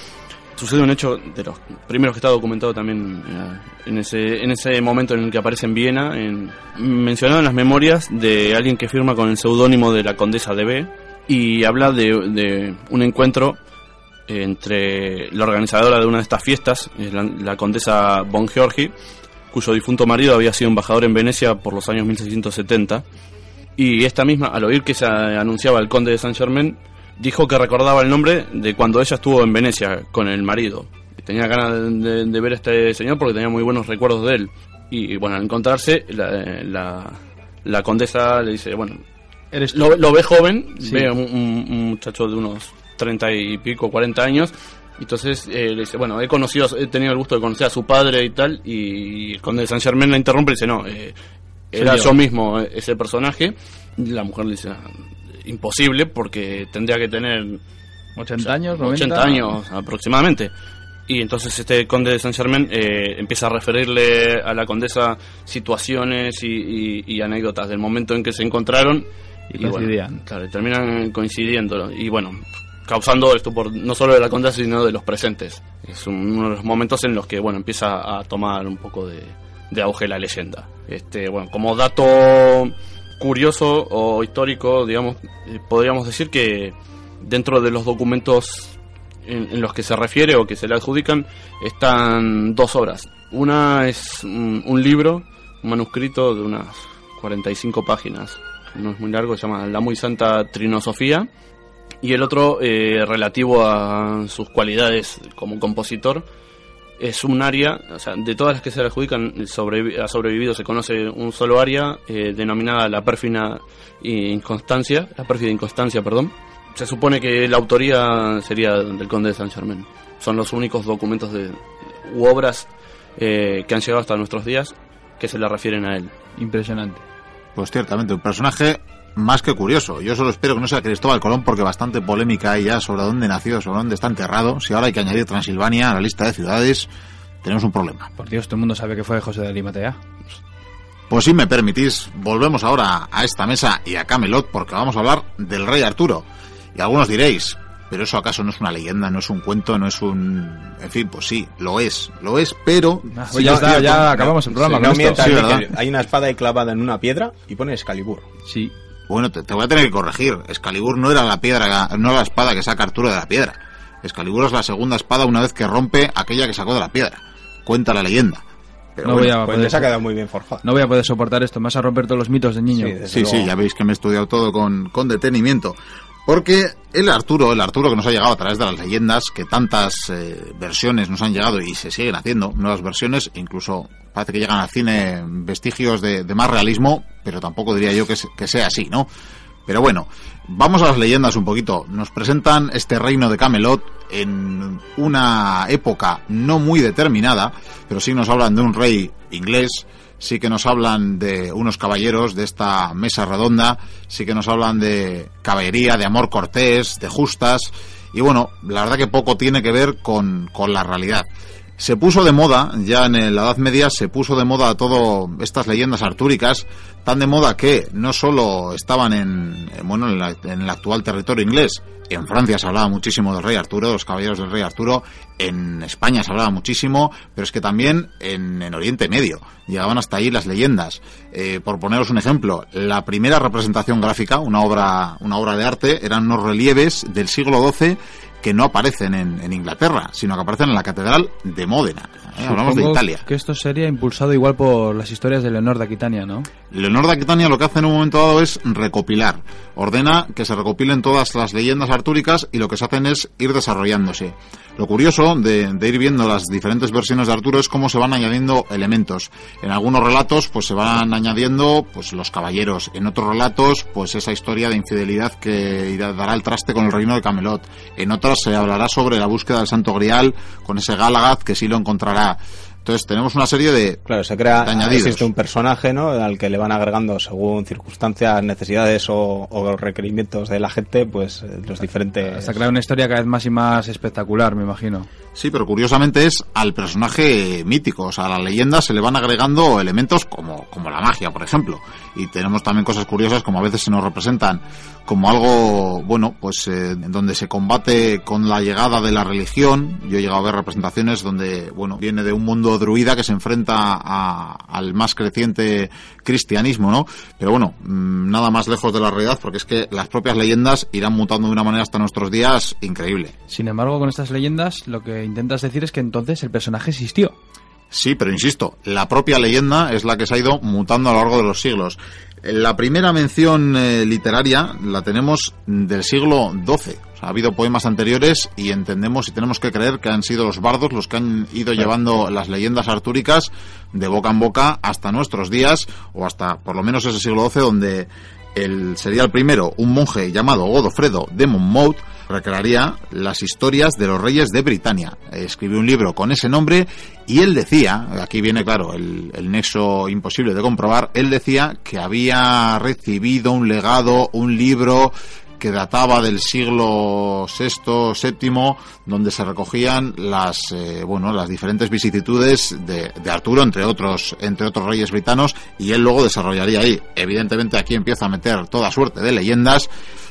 sucede un hecho de los primeros que está documentado también eh, en ese en ese momento en el que aparece en Viena en, mencionado en las memorias de alguien que firma con el seudónimo de la condesa de B y habla de, de un encuentro entre la organizadora de una de estas fiestas, es la, la condesa Von Georgi, cuyo difunto marido había sido embajador en Venecia por los años 1670, y esta misma, al oír que se anunciaba el conde de Saint Germain, dijo que recordaba el nombre de cuando ella estuvo en Venecia con el marido. Y Tenía ganas de, ver a este señor porque tenía muy buenos recuerdos de él. Y bueno, al encontrarse, la, la, la condesa le dice, bueno, Eres lo, lo ve joven, Sí. ve a un, un- un muchacho de unos 30 y pico, 40 años. y Entonces eh, le dice, bueno, he conocido, he tenido el gusto de conocer a su padre y tal. Y el conde de San Germain la interrumpe y dice, no, eh, era yo. mismo eh, ese personaje. Y la mujer le dice, "Ah, imposible porque tendría que tener 80 años, 90. 80 años aproximadamente. Y entonces este conde de Saint Germain eh, empieza a referirle a la condesa situaciones y, y- y anécdotas del momento en que se encontraron Y coincidían. claro, y terminan coincidiendo. Y bueno, causando esto por no solo de la conda, sino de los presentes. Es un- uno de los momentos en los que bueno empieza a tomar un poco de, de auge la leyenda. Este, bueno, como dato curioso o histórico, digamos, eh, podríamos decir que dentro de los documentos en, los que se refiere o que se le adjudican están dos obras. Una es un, un libro, un manuscrito de unas 45 páginas, no es muy largo, se llama La Muy Santa Trinosofía, y el otro eh, relativo a sus cualidades como compositor. Es un área, o sea, de todas las que se le adjudican sobrevi- ha sobrevivido, se conoce un solo área eh, denominada la pérfida inconstancia, la pérfida inconstancia, perdón. Se supone que la autoría sería del conde de Saint Germain. Son los únicos documentos de, u obras eh, que han llegado hasta nuestros días que se le refieren a él. Impresionante. Pues ciertamente, un personaje más que curioso. Yo solo espero que no sea Cristóbal Colón porque bastante polémica hay ya sobre dónde nació, sobre dónde está enterrado. Si ahora hay que añadir Transilvania a la lista de ciudades, tenemos un problema. Por Dios, todo el mundo sabe que fue José de Alimatea. Pues si me permitís, volvemos ahora a esta mesa y a Camelot porque vamos a hablar del rey Arturo. Y algunos diréis, pero eso acaso no es una leyenda, no es un cuento, no es un... En fin, pues sí, lo es, lo es, pero... Ah, sí pues ya es está, ya acabamos el programa Sí, con no esto. mientas, Sí, Miquel. ¿verdad? hay una espada clavada en una piedra y pone Excalibur. Sí. Bueno, te, te voy a tener que corregir. Excalibur no era la piedra, no era la espada que saca Arturo de la piedra. Excalibur es la segunda espada una vez que rompe aquella que sacó de la piedra. Cuenta la leyenda. Pero No bueno, voy a Pues les ha quedado muy bien. No voy a poder soportar esto, me vas a romper todos los mitos de niño. Sí, Sí, ya veis que me he estudiado todo con, con detenimiento. Porque el Arturo, el Arturo que nos ha llegado a través de las leyendas, que tantas eh, versiones nos han llegado y se siguen haciendo, nuevas versiones, incluso parece que llegan al cine vestigios de, de más realismo, pero tampoco diría yo que, que sea así, ¿no? Pero bueno, vamos a las leyendas un poquito. Nos presentan este reino de Camelot en una época no muy determinada, pero sí nos hablan de un rey inglés, sí que nos hablan de unos caballeros de esta mesa redonda, sí que nos hablan de caballería, de amor cortés, de justas, y bueno, la verdad que poco tiene que ver con, con la realidad. Se puso de moda, ya en la Edad Media, se puso de moda todo estas leyendas artúricas, tan de moda que no solo estaban en, en, bueno, en, la- en el actual territorio inglés, en Francia se hablaba muchísimo del rey Arturo, de los caballeros del rey Arturo, en España se hablaba muchísimo, pero es que también en, en Oriente Medio llegaban hasta ahí las leyendas. Eh, por poneros un ejemplo, la primera representación gráfica, una obra, una obra de arte, eran unos relieves del siglo XII que no aparecen en, Inglaterra, sino que aparecen en la Catedral de Módena. Hablamos de Italia. que esto sería impulsado igual por las historias de Leonor de Aquitania, ¿no? Leonor de Aquitania lo que hace en un momento dado es recopilar. Ordena que se recopilen todas las leyendas artúricas y lo que se hacen es ir desarrollándose. Lo curioso de, de ir viendo las diferentes versiones de Arturo es cómo se van añadiendo elementos. En algunos relatos pues se van añadiendo pues los caballeros, en otros relatos pues esa historia de infidelidad que dará el traste con el reino de Camelot. En otras se hablará sobre la búsqueda del Santo Grial con ese Galahad que sí lo encontrará. Entonces tenemos una serie de Claro, se crea, añadidos. existe un personaje, ¿no? Al que le van agregando según circunstancias, necesidades o, o requerimientos de la gente, pues los diferentes. Hasta crear una historia cada vez más y más espectacular, me imagino. Sí, pero curiosamente es al personaje mítico, o sea, a la leyenda se le van agregando elementos como, como la magia, por ejemplo. Y tenemos también cosas curiosas como a veces se nos representan como algo, bueno, pues eh, donde se combate con la llegada de la religión. Yo he llegado a ver representaciones donde, bueno, viene de un mundo druida que se enfrenta a- al más creciente cristianismo, ¿no? Pero bueno, mm, nada más lejos de la realidad porque es que las propias leyendas irán mutando de una manera hasta nuestros días increíble. Sin embargo, con estas leyendas, lo que intentas decir es que entonces el personaje existió. Sí, pero insisto, la propia leyenda es la que se ha ido mutando a lo largo de los siglos. La primera mención eh, literaria la tenemos del siglo XII. O sea, ha habido poemas anteriores y entendemos y tenemos que creer que han sido los bardos los que han ido llevando las leyendas artúricas de boca en boca hasta nuestros días o hasta por lo menos ese siglo XII donde el, sería el primero un monje llamado Godofredo de Monmouth recrearía las historias de los reyes de Britania. Escribió un libro con ese nombre y él decía, aquí viene claro el, el nexo imposible de comprobar, él decía que había recibido un legado, un libro que databa del siglo VI, VII, donde se recogían las, eh, bueno, las diferentes vicisitudes de, de, Arturo, entre otros, entre otros reyes britanos, y él luego desarrollaría ahí. Evidentemente aquí empieza a meter toda suerte de leyendas,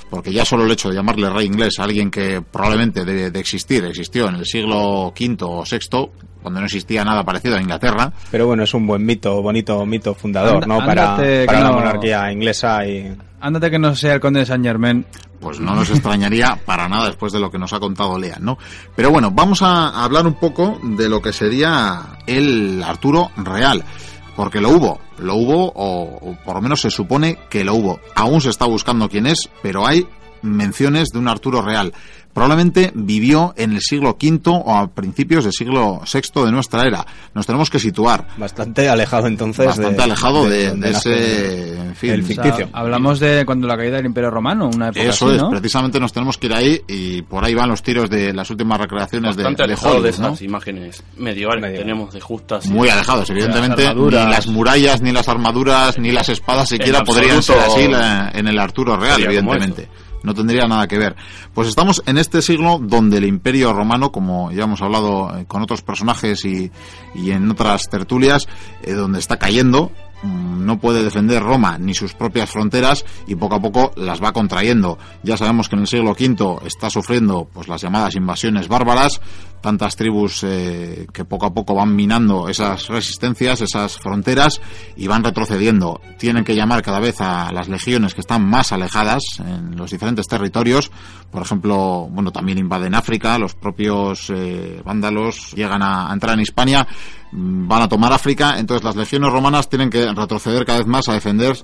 porque ya solo el hecho de llamarle rey inglés a alguien que probablemente debe de existir, existió en el siglo V o VI, cuando no existía nada parecido a Inglaterra. Pero bueno, es un buen mito, bonito mito fundador, ¿no? Para, para la monarquía inglesa y... Ándate que no sea el conde de Saint Germain. Pues no nos extrañaría para nada después de lo que nos ha contado Lea, ¿no? Pero bueno, vamos a hablar un poco de lo que sería el Arturo real porque lo hubo, lo hubo, o, o, por lo menos se supone que lo hubo. Aún se está buscando quién es, pero hay menciones de un Arturo real. Probablemente vivió en el siglo V o a principios del siglo VI de nuestra era. Nos tenemos que situar. Bastante alejado entonces. Bastante de, alejado de, de, de ese en fin, el ficticio. O sea, hablamos de cuando la caída del Imperio Romano, una época Eso así, es, ¿no? precisamente nos tenemos que ir ahí y por ahí van los tiros de las últimas recreaciones de, Bastante de alejado Hollywood, de esas ¿no? imágenes medievales que tenemos de justas. Muy alejados, evidentemente. Las. Ni las murallas, ni las armaduras, ni las espadas siquiera podrían ser así la- en el Arturo real, evidentemente. No tendría nada que ver. Pues estamos en este siglo donde el Imperio Romano, como ya hemos hablado eh, con otros personajes y, en otras tertulias, eh, donde está cayendo, mm, no puede defender Roma ni sus propias fronteras y poco a poco las va contrayendo. Ya sabemos que en el siglo V está sufriendo pues las llamadas invasiones bárbaras, tantas tribus eh, que poco a poco van minando esas resistencias, esas fronteras y van retrocediendo. Tienen que llamar cada vez a las legiones que están más alejadas en los diferentes territorios. Por ejemplo, bueno, también invaden África, los propios eh, vándalos llegan a, entrar en Hispania, mm, van a tomar África, entonces las legiones romanas tienen que retroceder cada vez más a defender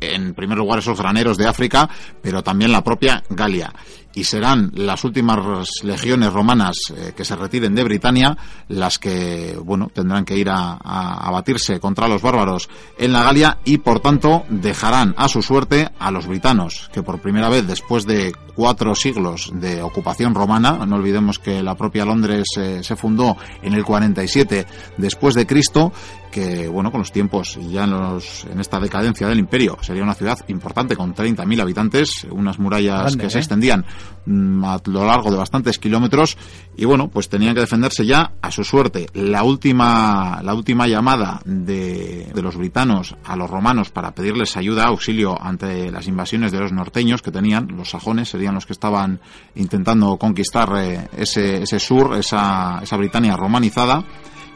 en primer lugar esos graneros de África, pero también la propia Galia. Y serán las últimas legiones romanas eh, que se retiren de Britania las que, bueno, tendrán que ir a, a, a, batirse contra los bárbaros en la Galia y, por tanto, dejarán a su suerte a los britanos, que por primera vez después de cuatro siglos de ocupación romana, no olvidemos que la propia Londres eh, se fundó en el 47 después de Cristo, que bueno, con los tiempos ya en, los, en esta decadencia del imperio sería una ciudad importante con 30.000 habitantes, unas murallas Grande, que ¿eh? se extendían mm, a lo largo de bastantes kilómetros y bueno, pues tenían que defenderse ya a su suerte. La última, la última llamada de, de los britanos a los romanos para pedirles ayuda, auxilio ante las invasiones de los norteños que tenían, los sajones serían los que estaban intentando conquistar eh, ese, ese sur, esa, esa Britania romanizada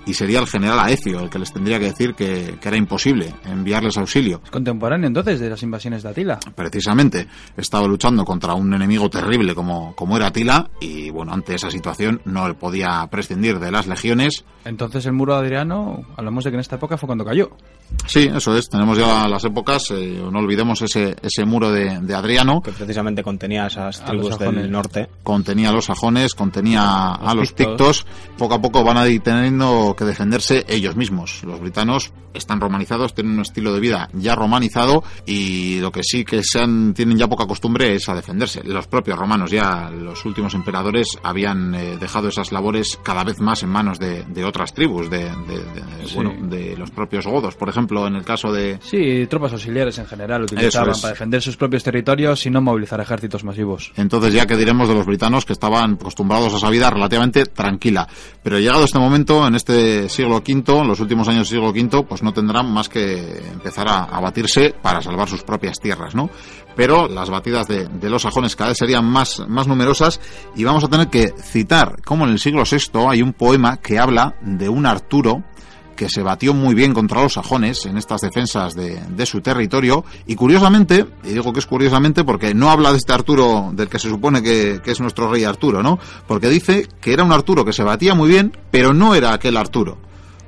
y sería el general Aecio el que les tendría que decir que, que, era imposible enviarles auxilio. Es contemporáneo entonces de las invasiones de Atila. Precisamente, estaba luchando contra un enemigo terrible como, como era Atila y bueno, ante esa situación no podía prescindir de las legiones. Entonces el muro de Adriano, hablamos de que en esta época fue cuando cayó. Sí, eso es, tenemos ya las épocas, eh, no olvidemos ese, ese muro de, de, Adriano. Que precisamente contenía esas tribus del norte. Contenía a los sajones, contenía los a los pictos. Poco a poco van a ir teniendo que defenderse ellos mismos. Los britanos están romanizados, tienen un estilo de vida ya romanizado y lo que sí que sean, tienen ya poca costumbre es a defenderse. Los propios romanos ya, los últimos emperadores, habían eh, dejado esas labores cada vez más en manos de, de otras tribus, de, de sí. bueno, de los propios godos, por ejemplo, en el caso de... Sí, tropas auxiliares en general utilizaban es. para defender sus propios territorios y no movilizar ejércitos masivos. Entonces ya que diremos de los britanos que estaban acostumbrados a esa vida relativamente tranquila. Pero llegado este momento, en este siglo V, en los últimos años del siglo V, pues no tendrán más que empezar a, batirse para salvar sus propias tierras, ¿no? Pero las batidas de, de, los sajones cada vez serían más, más numerosas y vamos a tener que citar como en el siglo VI hay un poema que habla de un Arturo que se batió muy bien contra los sajones en estas defensas de, de, su territorio y curiosamente, y digo que es curiosamente porque no habla de este Arturo del que se supone que, que, es nuestro rey Arturo, ¿no? Porque dice que era un Arturo que se batía muy bien, pero no era aquel Arturo.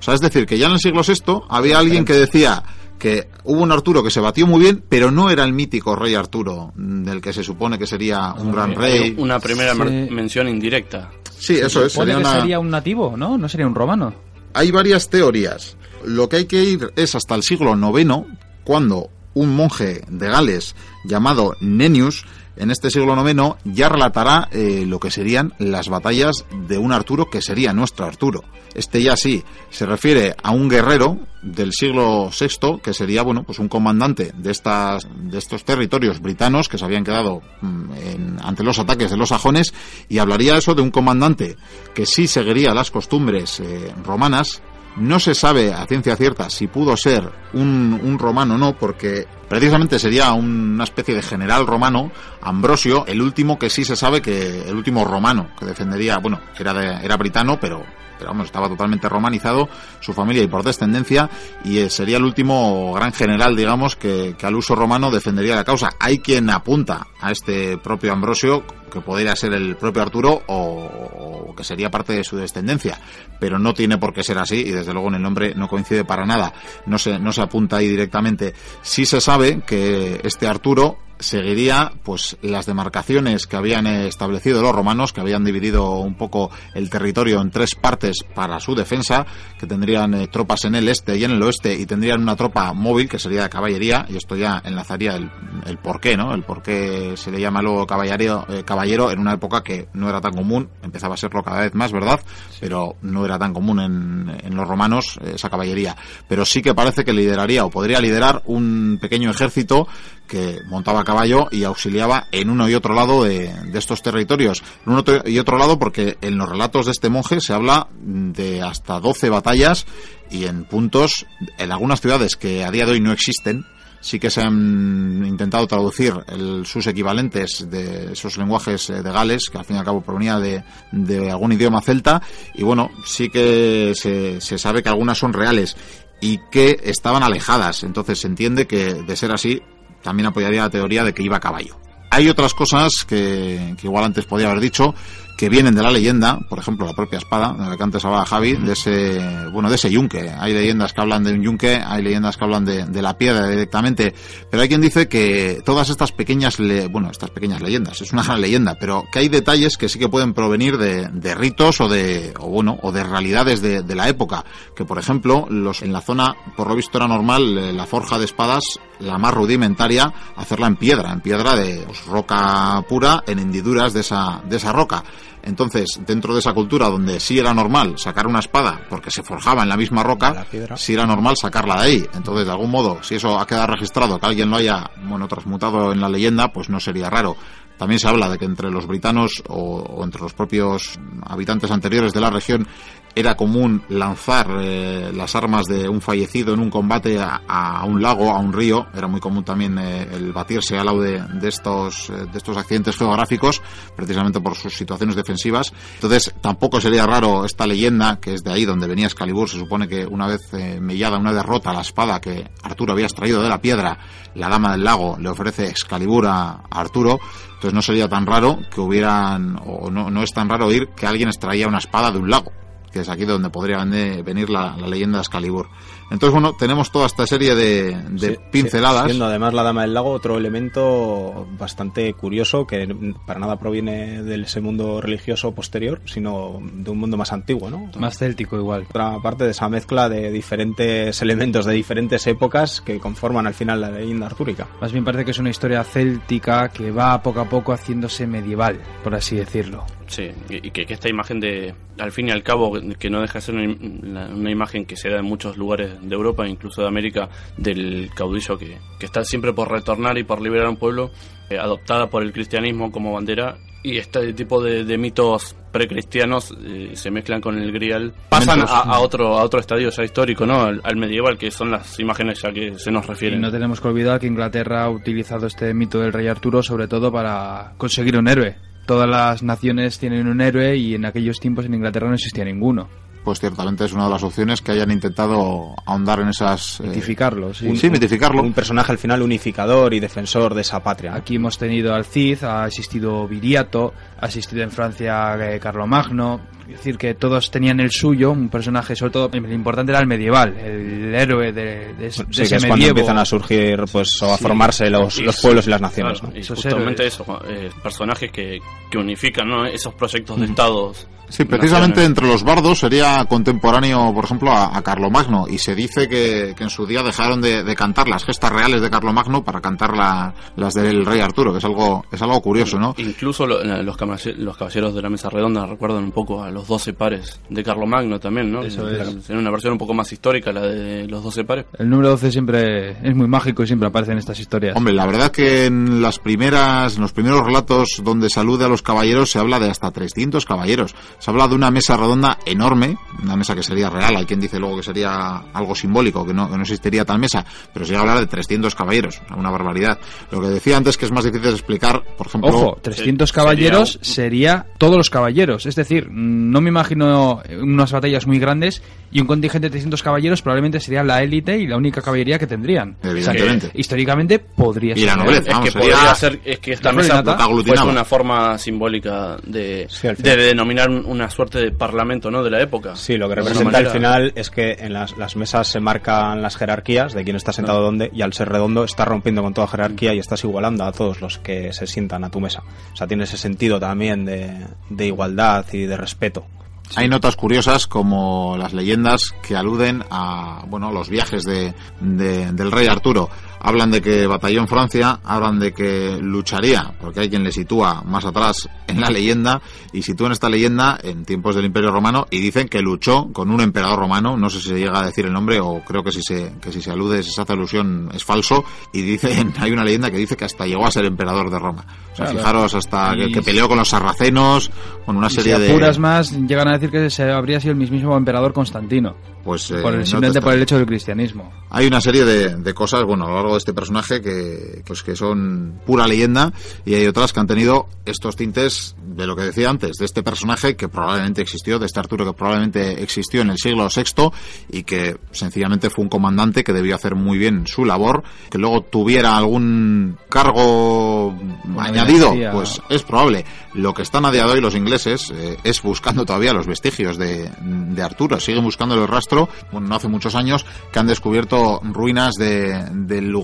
O sea, es decir, que ya en el siglo VI había alguien que decía que hubo un Arturo que se batió muy bien, pero no era el mítico rey Arturo, del que se supone que sería un gran rey. Una primera sí. mención indirecta. Sí, eso es. Sería, una... sería un nativo, ¿no? No sería un romano hay varias teorías. Lo que hay que ir es hasta el siglo IX, cuando un monje de Gales llamado Nenius, en este siglo IX ya relatará eh, lo que serían las batallas de un Arturo que sería nuestro Arturo. Este ya sí se refiere a un guerrero del siglo VI que sería bueno pues un comandante de estas de estos territorios britanos que se habían quedado mm, ante los ataques de los sajones y hablaría eso de un comandante que sí seguiría las costumbres eh, romanas no se sabe a ciencia cierta si pudo ser un, un romano o no, porque precisamente sería una especie de general romano, Ambrosio, el último que sí se sabe que, el último romano que defendería, bueno, era, de, era britano, pero pero vamos, estaba totalmente romanizado, su familia y por descendencia, y eh, sería el último gran general, digamos, que, que, al uso romano defendería la causa. Hay quien apunta a este propio Ambrosio, que podría ser el propio Arturo o, o que sería parte de su descendencia, pero no tiene por qué ser así, y desde luego en el nombre no coincide para nada, no se, no se apunta ahí directamente. Sí se sabe que este Arturo seguiría pues las demarcaciones que habían establecido los romanos, que habían dividido un poco el territorio en tres partes para su defensa, que tendrían eh, tropas en el este y en el oeste y tendrían una tropa móvil que sería de caballería y esto ya enlazaría el, el por qué, ¿no? El por qué se le llama luego caballero, eh, caballero en una época que no era tan común, empezaba a serlo cada vez más, ¿verdad? Pero no era tan común en, en los romanos eh, esa caballería. Pero sí que parece que lideraría o podría liderar un pequeño ejército que montaba a caballo y auxiliaba en uno y otro lado de, de, estos territorios. En uno y otro lado porque en los relatos de este monje se habla de hasta 12 batallas y en puntos, en algunas ciudades que a día de hoy no existen, sí que se han intentado traducir el, sus equivalentes de esos lenguajes de Gales, que al fin y al cabo provenía de, de algún idioma celta, y bueno, sí que se sabe que algunas son reales y que estaban alejadas. Entonces se entiende que, de ser así, también apoyaría la teoría de que iba a caballo. Hay otras cosas que, que, igual antes podía haber dicho que vienen de la leyenda, por ejemplo la propia espada, de la que antes hablaba Javi, de ese, bueno, de ese yunque. Hay leyendas que hablan de un yunque, hay leyendas que hablan de, de la piedra directamente, pero hay quien dice que todas estas pequeñas, le, bueno, estas pequeñas leyendas, es una gran leyenda, pero que hay detalles que sí que pueden provenir de, de ritos o de, o bueno, o de realidades de, de, la época, que por ejemplo, los, en la zona, por lo visto era normal, eh, la forja de espadas, la más rudimentaria, hacerla en piedra, en piedra de pues, roca pura, en hendiduras de esa, de esa roca. Entonces, dentro de esa cultura donde sí era normal sacar una espada porque se forjaba en la misma roca, la sí era normal sacarla de ahí. Entonces, de algún modo, si eso ha quedado registrado, que alguien lo haya, bueno, transmutado en la leyenda, pues no sería raro. También se habla de que entre los britanos o, o entre los propios habitantes anteriores de la región era común lanzar eh, las armas de un fallecido en un combate a, un lago, a un río. Era muy común también eh, el batirse al lado de, estos, eh, de estos accidentes geográficos, precisamente por sus situaciones defensivas. Entonces, tampoco sería raro esta leyenda, que es de ahí donde venía Excalibur. Se supone que una vez mellada, una derrota la espada que Arturo había extraído de la piedra, la dama del lago le ofrece Excalibur a, a Arturo. Entonces no sería tan raro que hubieran, o no, no es tan raro oír que alguien extraía una espada de un lago que es aquí donde podría venir la, la, leyenda de Excalibur. Entonces, bueno, tenemos toda esta serie de, de sí, pinceladas. Siendo además la Dama del Lago otro elemento bastante curioso que para nada proviene de ese mundo religioso posterior, sino de un mundo más antiguo, ¿no? Más céltico igual. Otra parte de esa mezcla de diferentes elementos de diferentes épocas que conforman al final la leyenda artúrica. Más bien parece que es una historia céltica que va poco a poco haciéndose medieval, por así decirlo. Sí, y que, que, esta imagen de, al fin y al cabo, que no deja de ser una, imagen que se da en muchos lugares de Europa, incluso de América, del caudillo que, que está siempre por retornar y por liberar a un pueblo, eh, adoptada por el cristianismo como bandera, y este tipo de, de mitos precristianos eh, se mezclan con el grial, pasan a, otro a otro estadio ya histórico, ¿no? Al, al, medieval, que son las imágenes ya que se nos refieren. Y no tenemos que olvidar que Inglaterra ha utilizado este mito del rey Arturo sobre todo para conseguir un héroe todas las naciones tienen un héroe y en aquellos tiempos en Inglaterra no existía ninguno. Pues ciertamente es una de las opciones que hayan intentado ahondar en esas... Mitificarlo, eh, sí. Un, sí, mitificarlo. Un personaje al final unificador y defensor de esa patria. Aquí hemos tenido al Cid, ha existido Viriato, ha existido en Francia eh, Carlomagno, Es decir, que todos tenían el suyo, un personaje, sobre todo, lo importante era el medieval, el héroe de, de, Sí, de que ese es cuando medievo. empiezan a surgir pues o a Sí. formarse los, los pueblos y las naciones. Claro, ¿no? y Esos justamente eso, eh, personajes que, que unifican ¿no? esos proyectos de estados. Sí, precisamente naciones. entre los bardos sería contemporáneo, por ejemplo, a, a Carlomagno y se dice que, que en su día dejaron de, de cantar las gestas reales de Carlomagno para cantar la- las del rey Arturo, que es algo es algo curioso, ¿no? Incluso lo- los, caballe- los caballeros de la mesa redonda recuerdan un poco a los 12 pares de Carlomagno también, ¿no? Eso es. En una versión un poco más histórica, la de los 12 pares. El número 12 siempre es muy mágico y siempre aparece en estas historias. Hombre, la verdad que en las primeras, en los primeros relatos donde salude a los caballeros se habla de hasta 300 caballeros. Se habla de una mesa redonda enorme, una mesa que sería real, hay quien dice luego que sería algo simbólico, que no, que no existiría tal mesa, pero se llega a hablar de 300 caballeros, una barbaridad. Lo que decía antes que es más difícil de explicar, por ejemplo... Ojo, 300 sería caballeros sería todos los caballeros. Es decir, no me imagino unas batallas muy grandes y un contingente de 300 caballeros probablemente sería la élite y la única caballería que tendrían. Evidentemente. O sea que, históricamente podría Y ser. la real. nobleza. Es que podría ser, es que esta La mesa una forma simbólica de, Sí, de denominar un- una suerte de parlamento, ¿no? De la época. Sí, lo que representa al final es que en las, las mesas se marcan las jerarquías de quién está sentado dónde y al ser redondo está rompiendo con toda jerarquía y estás igualando a todos los que se sientan a tu mesa. O sea, tiene ese sentido también de, de igualdad y de respeto. Hay notas curiosas como las leyendas que aluden a bueno los viajes de, de- del rey Arturo. Hablan de que batalló en Francia, hablan de que lucharía, porque hay quien le sitúa más atrás en la leyenda y sitúan esta leyenda en tiempos del Imperio Romano y dicen que luchó con un emperador romano, no sé si se llega a decir el nombre o creo que si se que si se alude, si se hace alusión es falso y dicen [LAUGHS] hay una leyenda que dice que hasta llegó a ser emperador de Roma. O sea, Claro. fijaros hasta que, peleó con los sarracenos, con una serie si de apuras más, llegan a decir que se habría sido el mismísimo emperador Constantino. pues eh, por el, no simplemente por el hecho del cristianismo. Hay una serie de, de cosas, bueno, a lo largo de este personaje que, pues que son pura leyenda y hay otras que han tenido estos tintes de lo que decía antes, de este personaje que probablemente existió, de este Arturo que probablemente existió en el siglo VI y que sencillamente fue un comandante que debió hacer muy bien su labor, que luego tuviera algún cargo Una añadido, pues es probable. Lo que están a día de hoy los ingleses eh, es buscando todavía los vestigios de, de Arturo. Siguen buscando el rastro, bueno, no hace muchos años, que han descubierto ruinas de, del lugar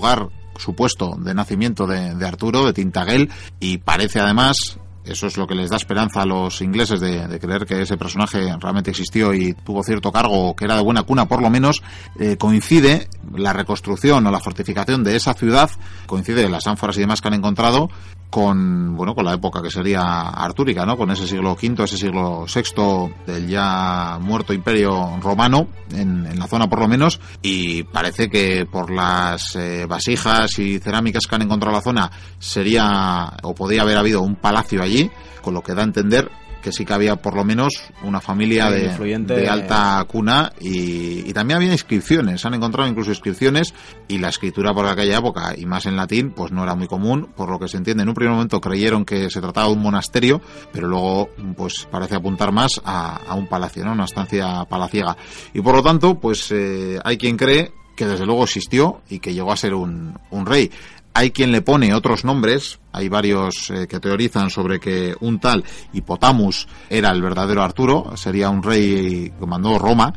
supuesto de nacimiento de, de Arturo, de Tintaguel, y parece además eso es lo que les da esperanza a los ingleses de, de creer que ese personaje realmente existió y tuvo cierto cargo, que era de buena cuna por lo menos, eh, coincide la reconstrucción o la fortificación de esa ciudad, coincide las ánforas y demás que han encontrado con bueno con la época que sería artúrica, ¿no? Con ese siglo V, ese siglo VI del ya muerto imperio romano en, en la zona por lo menos y parece que por las eh, vasijas y cerámicas que han encontrado en la zona sería o podía haber habido un palacio allí, con lo que da a entender que sí que había por lo menos una familia Sí, de, influyente. de alta cuna y, y también había inscripciones, han encontrado incluso inscripciones y la escritura por aquella época y más en latín pues no era muy común, por lo que se entiende. En un primer momento creyeron que se trataba de un monasterio, pero luego pues parece apuntar más a, a un palacio, ¿no? una estancia palaciega. Y por lo tanto pues eh, hay quien cree que desde luego existió y que llegó a ser un, un rey. Hay quien le pone otros nombres, hay varios eh, que teorizan sobre que un tal Hipotamus era el verdadero Arturo, sería un rey que mandó Roma,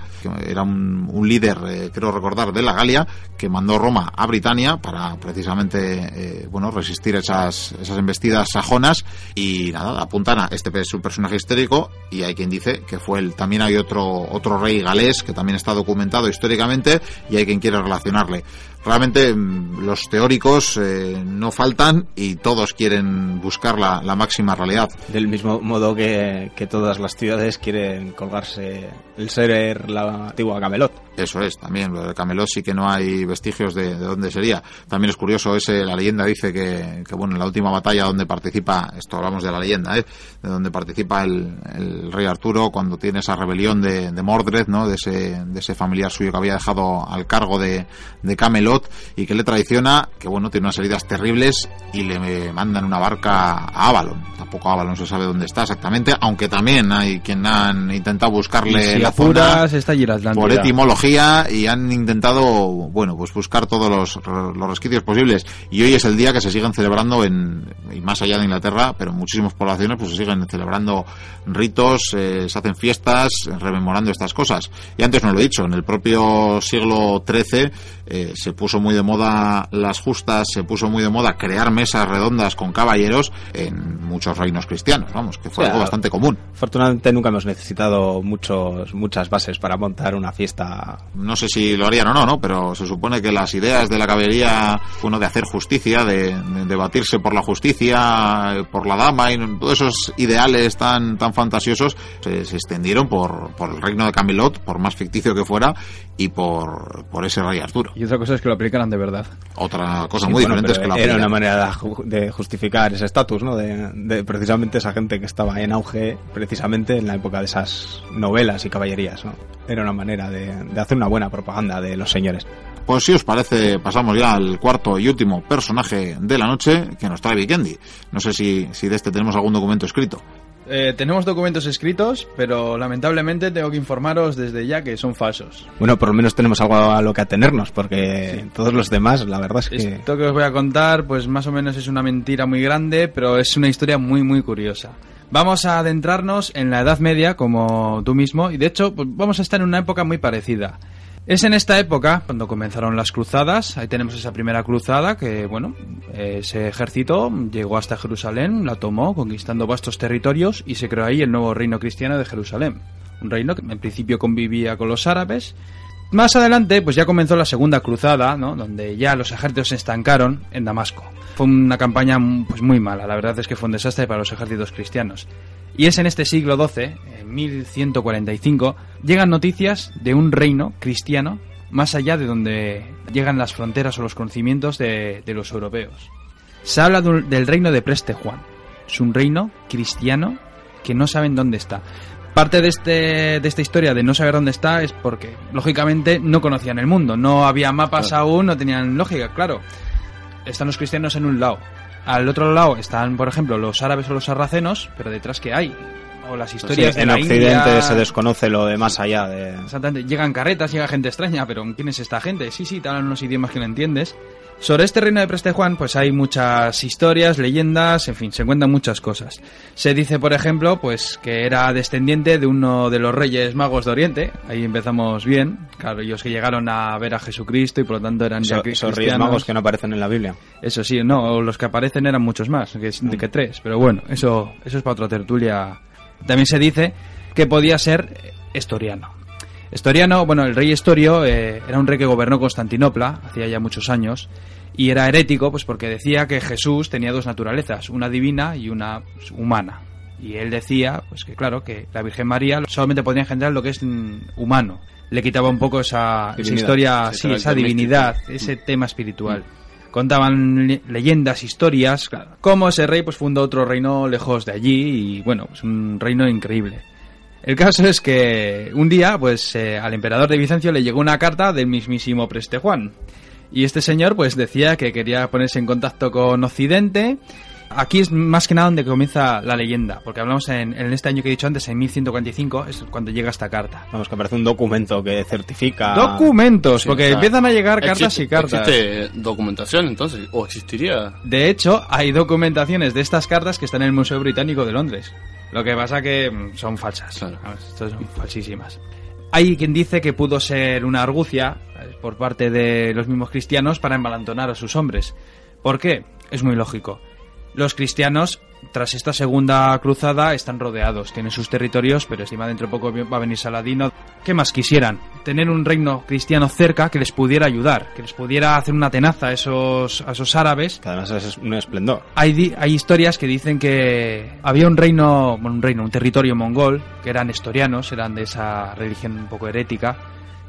era un, un líder, eh, creo recordar, de la Galia, que mandó Roma a Britania para precisamente eh, bueno resistir esas, esas embestidas sajonas y nada, apuntan a este es un personaje histórico y hay quien dice que fue él. También hay otro, otro rey galés que también está documentado históricamente y hay quien quiere relacionarle. Realmente mm, los teóricos eh, no faltan y todos quieren buscar la, la máxima realidad. Del mismo modo que, que todas las ciudades quieren colgarse el ser la antigua Camelot. Eso es, también. Lo de Camelot sí que no hay vestigios de, de dónde sería. También es curioso, ese, la leyenda dice que, que, bueno, en la última batalla donde participa, esto hablamos de la leyenda, ¿eh? de donde participa el, el rey Arturo cuando tiene esa rebelión de, de Mordred, ¿no? De ese, de ese familiar suyo que había dejado al cargo de, de Camelot y que le traiciona, que bueno, tiene unas heridas terribles y le se manda en una barca a Avalon. Tampoco Avalon se sabe dónde está exactamente, aunque también hay quien han intentado buscarle si la apuras, zona está allí la Atlántida. por etimología y han intentado, bueno, pues buscar todos los, los resquicios posibles. Y hoy es el día que se siguen celebrando en, y más allá de Inglaterra, pero en muchísimas poblaciones pues se siguen celebrando ritos, eh, se hacen fiestas, rememorando estas cosas. Y antes no lo he dicho, en el propio siglo XIII eh, se puso muy de moda las justas, se puso muy de moda crear mesas redondas con caballeros en muchos reinos cristianos, vamos, que fue O sea, algo bastante común. Afortunadamente nunca hemos necesitado muchos, muchas bases para montar una fiesta. no sé si lo harían o no, ¿no? Pero se supone que las ideas de la caballería, uno de hacer justicia, de, de debatirse por la justicia, por la dama, y todos esos ideales tan, tan fantasiosos se, se extendieron por, por el reino de Camelot, por más ficticio que fuera, y por, por ese rey Arturo. Y otra cosa es que lo aplicaran de verdad. Otra cosa muy bueno, diferente es que pero la era una manera de ju- de justificar ese estatus, ¿no? De, de precisamente esa gente que estaba en auge precisamente en la época de esas novelas y caballerías, ¿no? Era una manera de, de hacer una buena propaganda de los señores. Pues si os parece, pasamos ya al cuarto y último personaje de la noche que nos trae Vikendi. No sé si, si de este tenemos algún documento escrito. Eh, tenemos documentos escritos, pero lamentablemente tengo que informaros desde ya que son falsos. Bueno, por lo menos tenemos algo a lo que atenernos, porque todos los demás, la verdad es que... Esto que os voy a contar, pues más o menos es una mentira muy grande, pero es una historia muy, muy curiosa. Vamos a adentrarnos en la Edad Media, como tú mismo, y de hecho, pues vamos a estar en una época muy parecida. Es en esta época cuando comenzaron las cruzadas. Ahí tenemos esa primera cruzada que, bueno, ese ejército llegó hasta Jerusalén, la tomó, conquistando vastos territorios y se creó ahí el nuevo reino cristiano de Jerusalén. Un reino que en principio convivía con los árabes. Más adelante, pues ya comenzó la segunda cruzada. Donde ya los ejércitos se estancaron en Damasco. Fue una campaña pues muy mala, la verdad es que fue un desastre para los ejércitos cristianos. Y es en este siglo XII, 1145, llegan noticias de un reino cristiano más allá de donde llegan las fronteras o los conocimientos de, de los europeos. Se habla de del reino de Preste Juan. Es un reino cristiano que no saben dónde está. Parte de, este, de esta historia de no saber dónde está es porque, lógicamente, no conocían el mundo. No había mapas aún, no tenían lógica, claro. Están los cristianos en un lado. Al otro lado están, por ejemplo, los árabes o los sarracenos, pero detrás que hay. O las Sí, historias de en la Occidente India. se desconoce lo de más allá de... Exactamente, llegan carretas, llega gente extraña, pero ¿quién es esta gente? Sí, sí, te hablan unos idiomas que no entiendes. Sobre este reino de Preste Juan, pues hay muchas historias, leyendas, en fin, se cuentan muchas cosas. Se dice, por ejemplo, pues que era descendiente de uno de los reyes magos de Oriente. Ahí empezamos bien. Claro, ellos que llegaron a ver a Jesucristo y por lo tanto eran ya Esos, reyes magos que no aparecen en la Biblia. Eso sí, no, los que aparecen eran muchos más, que, es- que tres, pero bueno, eso, eso es para otra tertulia. También se dice que podía ser estoriano. Estoriano, bueno, el rey Estorio eh, era un rey que gobernó Constantinopla hacía ya muchos años y era herético pues porque decía que Jesús tenía dos naturalezas, una divina y una pues, humana. Y él decía, pues que claro, que la Virgen María solamente podría engendrar lo que es mm, humano. Le quitaba un poco esa, esa historia, sí, esa divinidad, místico. ese tema espiritual. Contaban le- leyendas, historias, claro. Cómo ese rey pues fundó otro reino lejos de allí y bueno, pues un reino increíble. El caso es que un día, pues eh, al emperador de Bizancio le llegó una carta del mismísimo Preste Juan. Y este señor pues decía que quería ponerse en contacto con Occidente. Aquí es más que nada donde comienza la leyenda, porque hablamos en, en este año que he dicho antes, en 1145, es cuando llega esta carta. Vamos, que parece un documento que certifica... Documentos, Sí, porque o sea, empiezan a llegar cartas existe- y cartas. ¿Existe documentación entonces? ¿O existiría? De hecho, hay documentaciones de estas cartas que están en el Museo Británico de Londres. Lo que pasa que mm, son falsas. Claro. Estas son falsísimas. Hay quien dice que pudo ser una argucia por parte de los mismos cristianos para embalantonar a sus hombres. ¿Por qué? Es muy lógico. Los cristianos, tras esta segunda cruzada, están rodeados, tienen sus territorios, pero encima dentro de poco va a venir Saladino. ¿Qué más quisieran? Tener un reino cristiano cerca que les pudiera ayudar, que les pudiera hacer una tenaza a esos, a esos árabes Que además es un esplendor. hay, hay historias que dicen que había un reino, bueno, un reino, un territorio mongol, que eran estorianos, eran de esa religión un poco herética.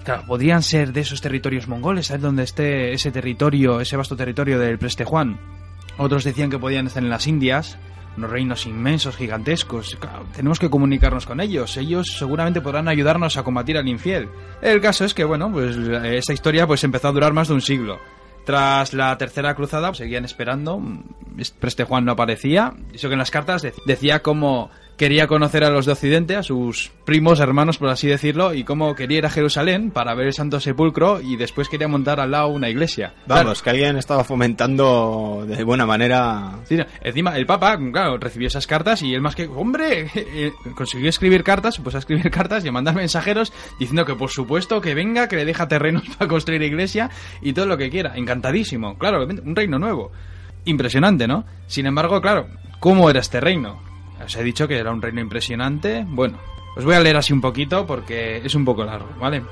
Claro, podrían ser de esos territorios mongoles, ¿sabes dónde esté ese territorio, ese vasto territorio del Preste Juan? Otros decían que podían estar en las Indias, unos reinos inmensos, gigantescos. Tenemos que comunicarnos con ellos. Ellos seguramente podrán ayudarnos a combatir al infiel. El caso es que, bueno, pues esa historia pues empezó a durar más de un siglo. Tras la tercera cruzada, seguían esperando. Preste Juan no aparecía. Eso que en las cartas de- decía cómo quería conocer a los de Occidente, a sus primos, hermanos, por así decirlo, y cómo quería ir a Jerusalén para ver el Santo Sepulcro y después quería montar al lado una iglesia. Claro, Vamos, que alguien estaba fomentando de buena manera. Sí, no. Encima, el Papa, claro, recibió esas cartas y él más que, hombre, eh, consiguió escribir cartas, puso a escribir [LAUGHS] cartas y a mandar mensajeros diciendo que por supuesto que venga, que le deja terrenos [LAUGHS] para construir iglesia y todo lo que quiera. Encantadísimo. Claro, un reino nuevo. Impresionante, ¿no? Sin embargo, claro, ¿cómo era este reino? Os he dicho que era un reino impresionante. Bueno, os voy a leer así un poquito porque es un poco largo, ¿vale?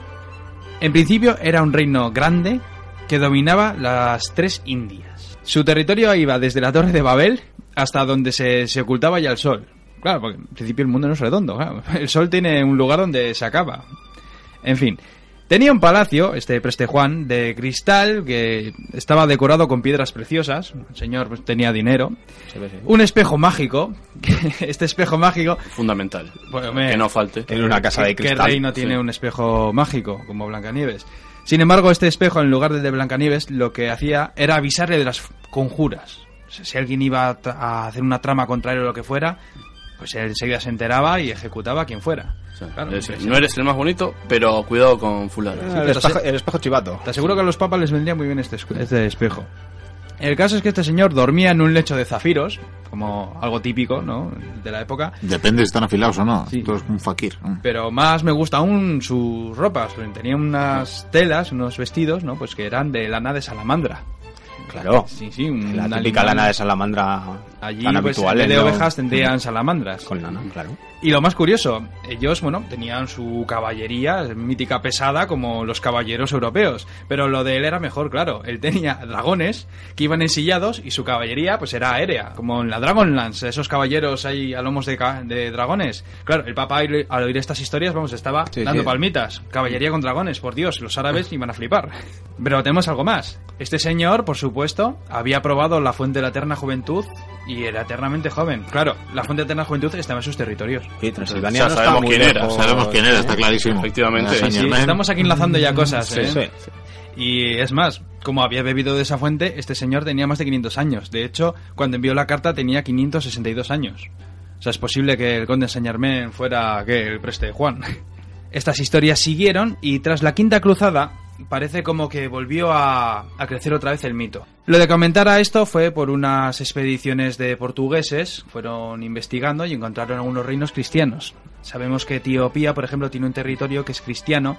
En principio era un reino grande que dominaba las tres Indias. Su territorio iba desde la Torre de Babel hasta donde se, se ocultaba ya el sol. Claro, porque en principio el mundo no es redondo. El sol tiene un lugar donde se acaba. En fin. Tenía un palacio, este Preste Juan, de cristal que estaba decorado con piedras preciosas. El señor pues, tenía dinero. Un espejo mágico. [LAUGHS] que este espejo mágico Fundamental. Bueno, que no falte. En una casa de ¿Qué cristal. reino tiene Sí. un espejo mágico como Blancanieves? Sin embargo, este espejo, en lugar del de Blancanieves, lo que hacía era avisarle de las conjuras. O sea, si alguien iba a hacer una trama contraria o lo que fuera, pues él enseguida se enteraba y ejecutaba a quien fuera. Claro, es no eres el más bonito, pero cuidado con fulano. el, espejo, se- el espejo chivato. Te aseguro que a los papas les vendría muy bien este, este espejo. El caso es que este señor dormía en un lecho de zafiros, como algo típico, ¿no? De la época. Depende si están afilados o no. Sí. Esto es un fakir. Pero más me gusta aún sus ropas. Tenía unas telas, unos vestidos, ¿no? Pues que eran de lana de salamandra. Claro. Sí, sí, un La típica animal. lana de salamandra Allí, tan pues, en vez de ¿no? ovejas tendrían salamandras. Con lana, claro. Y lo más curioso, ellos, bueno, tenían su caballería mítica pesada como los caballeros europeos. Pero lo de él era mejor, claro. Él tenía dragones que iban ensillados y su caballería, pues era aérea. Como en la Dragonlance, esos caballeros ahí a lomos de, de dragones. Claro, el Papa al al oír estas historias, vamos, estaba Sí, dando sí. palmitas. Caballería con dragones, por Dios, los árabes iban a flipar. Pero tenemos algo más. Este señor, por supuesto, había probado la fuente de la eterna juventud y era eternamente joven. Claro, la fuente de eterna juventud estaba en sus territorios. Sí, Transilvania sabemos quién era, Sabemos quién era, está clarísimo. Efectivamente. Sí, Sí, estamos aquí enlazando ya cosas, Sí, ¿eh? sí. Y es más, como había bebido de esa fuente, este señor tenía más de 500 años. De hecho, cuando envió la carta tenía 562 años. O sea, es posible que el conde Saint Germain fuera que el preste de Juan. [LAUGHS] Estas historias siguieron y tras la quinta cruzada parece como que volvió a, a crecer otra vez el mito. Lo de comentar a esto fue por unas expediciones de portugueses, fueron investigando y encontraron algunos reinos cristianos. Sabemos que Etiopía, por ejemplo, tiene un territorio que es cristiano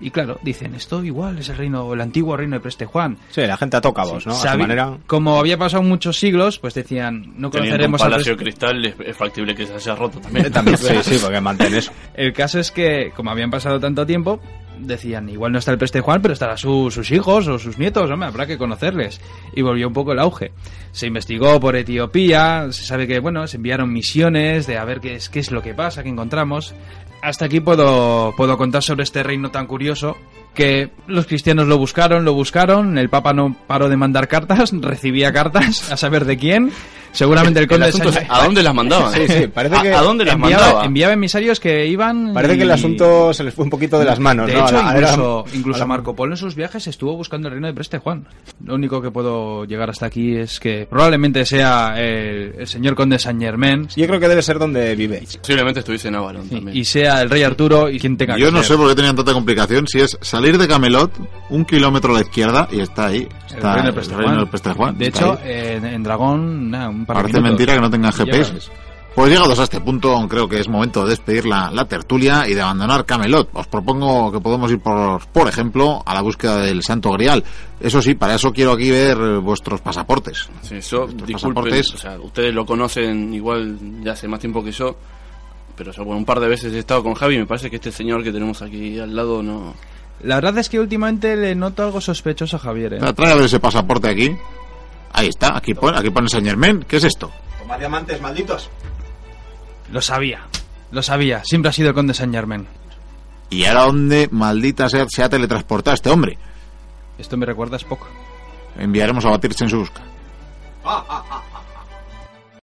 y claro, dicen, esto igual es el reino, el antiguo reino de Preste Juan. Sí, la gente a ¿no? A su Sabi- manera. Como había pasado muchos siglos, pues decían, no Teniendo un conoceremos al palacio de cristal, es, es factible que se haya roto también. [LAUGHS] También, [LAUGHS] sí, sí, porque mantén eso. El caso es que, como habían pasado tanto tiempo, decían, igual no está el Preste Juan, pero estará su- sus hijos o sus nietos, hombre, habrá que conocerles. Y volvió un poco el auge. Se investigó por Etiopía, se sabe que, bueno, se enviaron misiones de a ver qué es, qué es lo que pasa, qué encontramos. Hasta aquí puedo, puedo contar sobre este reino tan curioso que los cristianos lo buscaron, lo buscaron, el Papa no paró de mandar cartas, [LAUGHS] recibía cartas, a saber de quién. Seguramente el El conde de asunto es, Saint- ¿a dónde las mandaban? Sí, sí, parece ¿A- que ¿A, dónde las enviaba, mandaba? enviaba emisarios que iban. Parece que el y- asunto se les fue un poquito de las manos, De ¿no? hecho, A la- incluso, a la- incluso a la- Marco Polo en sus viajes estuvo buscando el reino de Preste Juan. Lo único que puedo llegar hasta aquí es que probablemente sea el, el señor conde Saint Germain Yo creo que debe ser donde vive. Posiblemente estuviese en Avalon también. y sea el rey Arturo y quien tenga Yo que no ser. sé por qué tenían tanta complicación. Si es salir de Camelot, un kilómetro a la izquierda y está ahí. El Está reino de el Preste reino Juan. del Preste Juan. De hecho, ahí. en, Dragón, nada, un par de Parece minutos. mentira que no tengan GPS. Pues llegados a este punto, creo que es momento de despedir la, la tertulia y de abandonar Camelot. Os propongo que podemos ir, por, por ejemplo, a la búsqueda del Santo Grial. Eso sí, para eso quiero aquí ver eh, vuestros pasaportes. Sí, Estos disculpen, pasaportes. o sea, ustedes lo conocen igual ya hace más tiempo que yo, pero yo bueno, un par de veces he estado con Javi y me parece que este señor que tenemos aquí al lado no... La verdad es que últimamente le noto algo sospechoso a Javier. ¿eh? Tra- Trae a ver ese pasaporte aquí. Ahí está, aquí pone, aquí pone Saint Germain. ¿Qué es esto? Toma diamantes malditos. Lo sabía. Lo sabía. Siempre ha sido el conde Saint Germain. ¿Y ahora dónde, maldita sea, se ha teletransportado este hombre? Esto me recuerda a Spock. Enviaremos a batirse en su busca. Ah, ah, ah.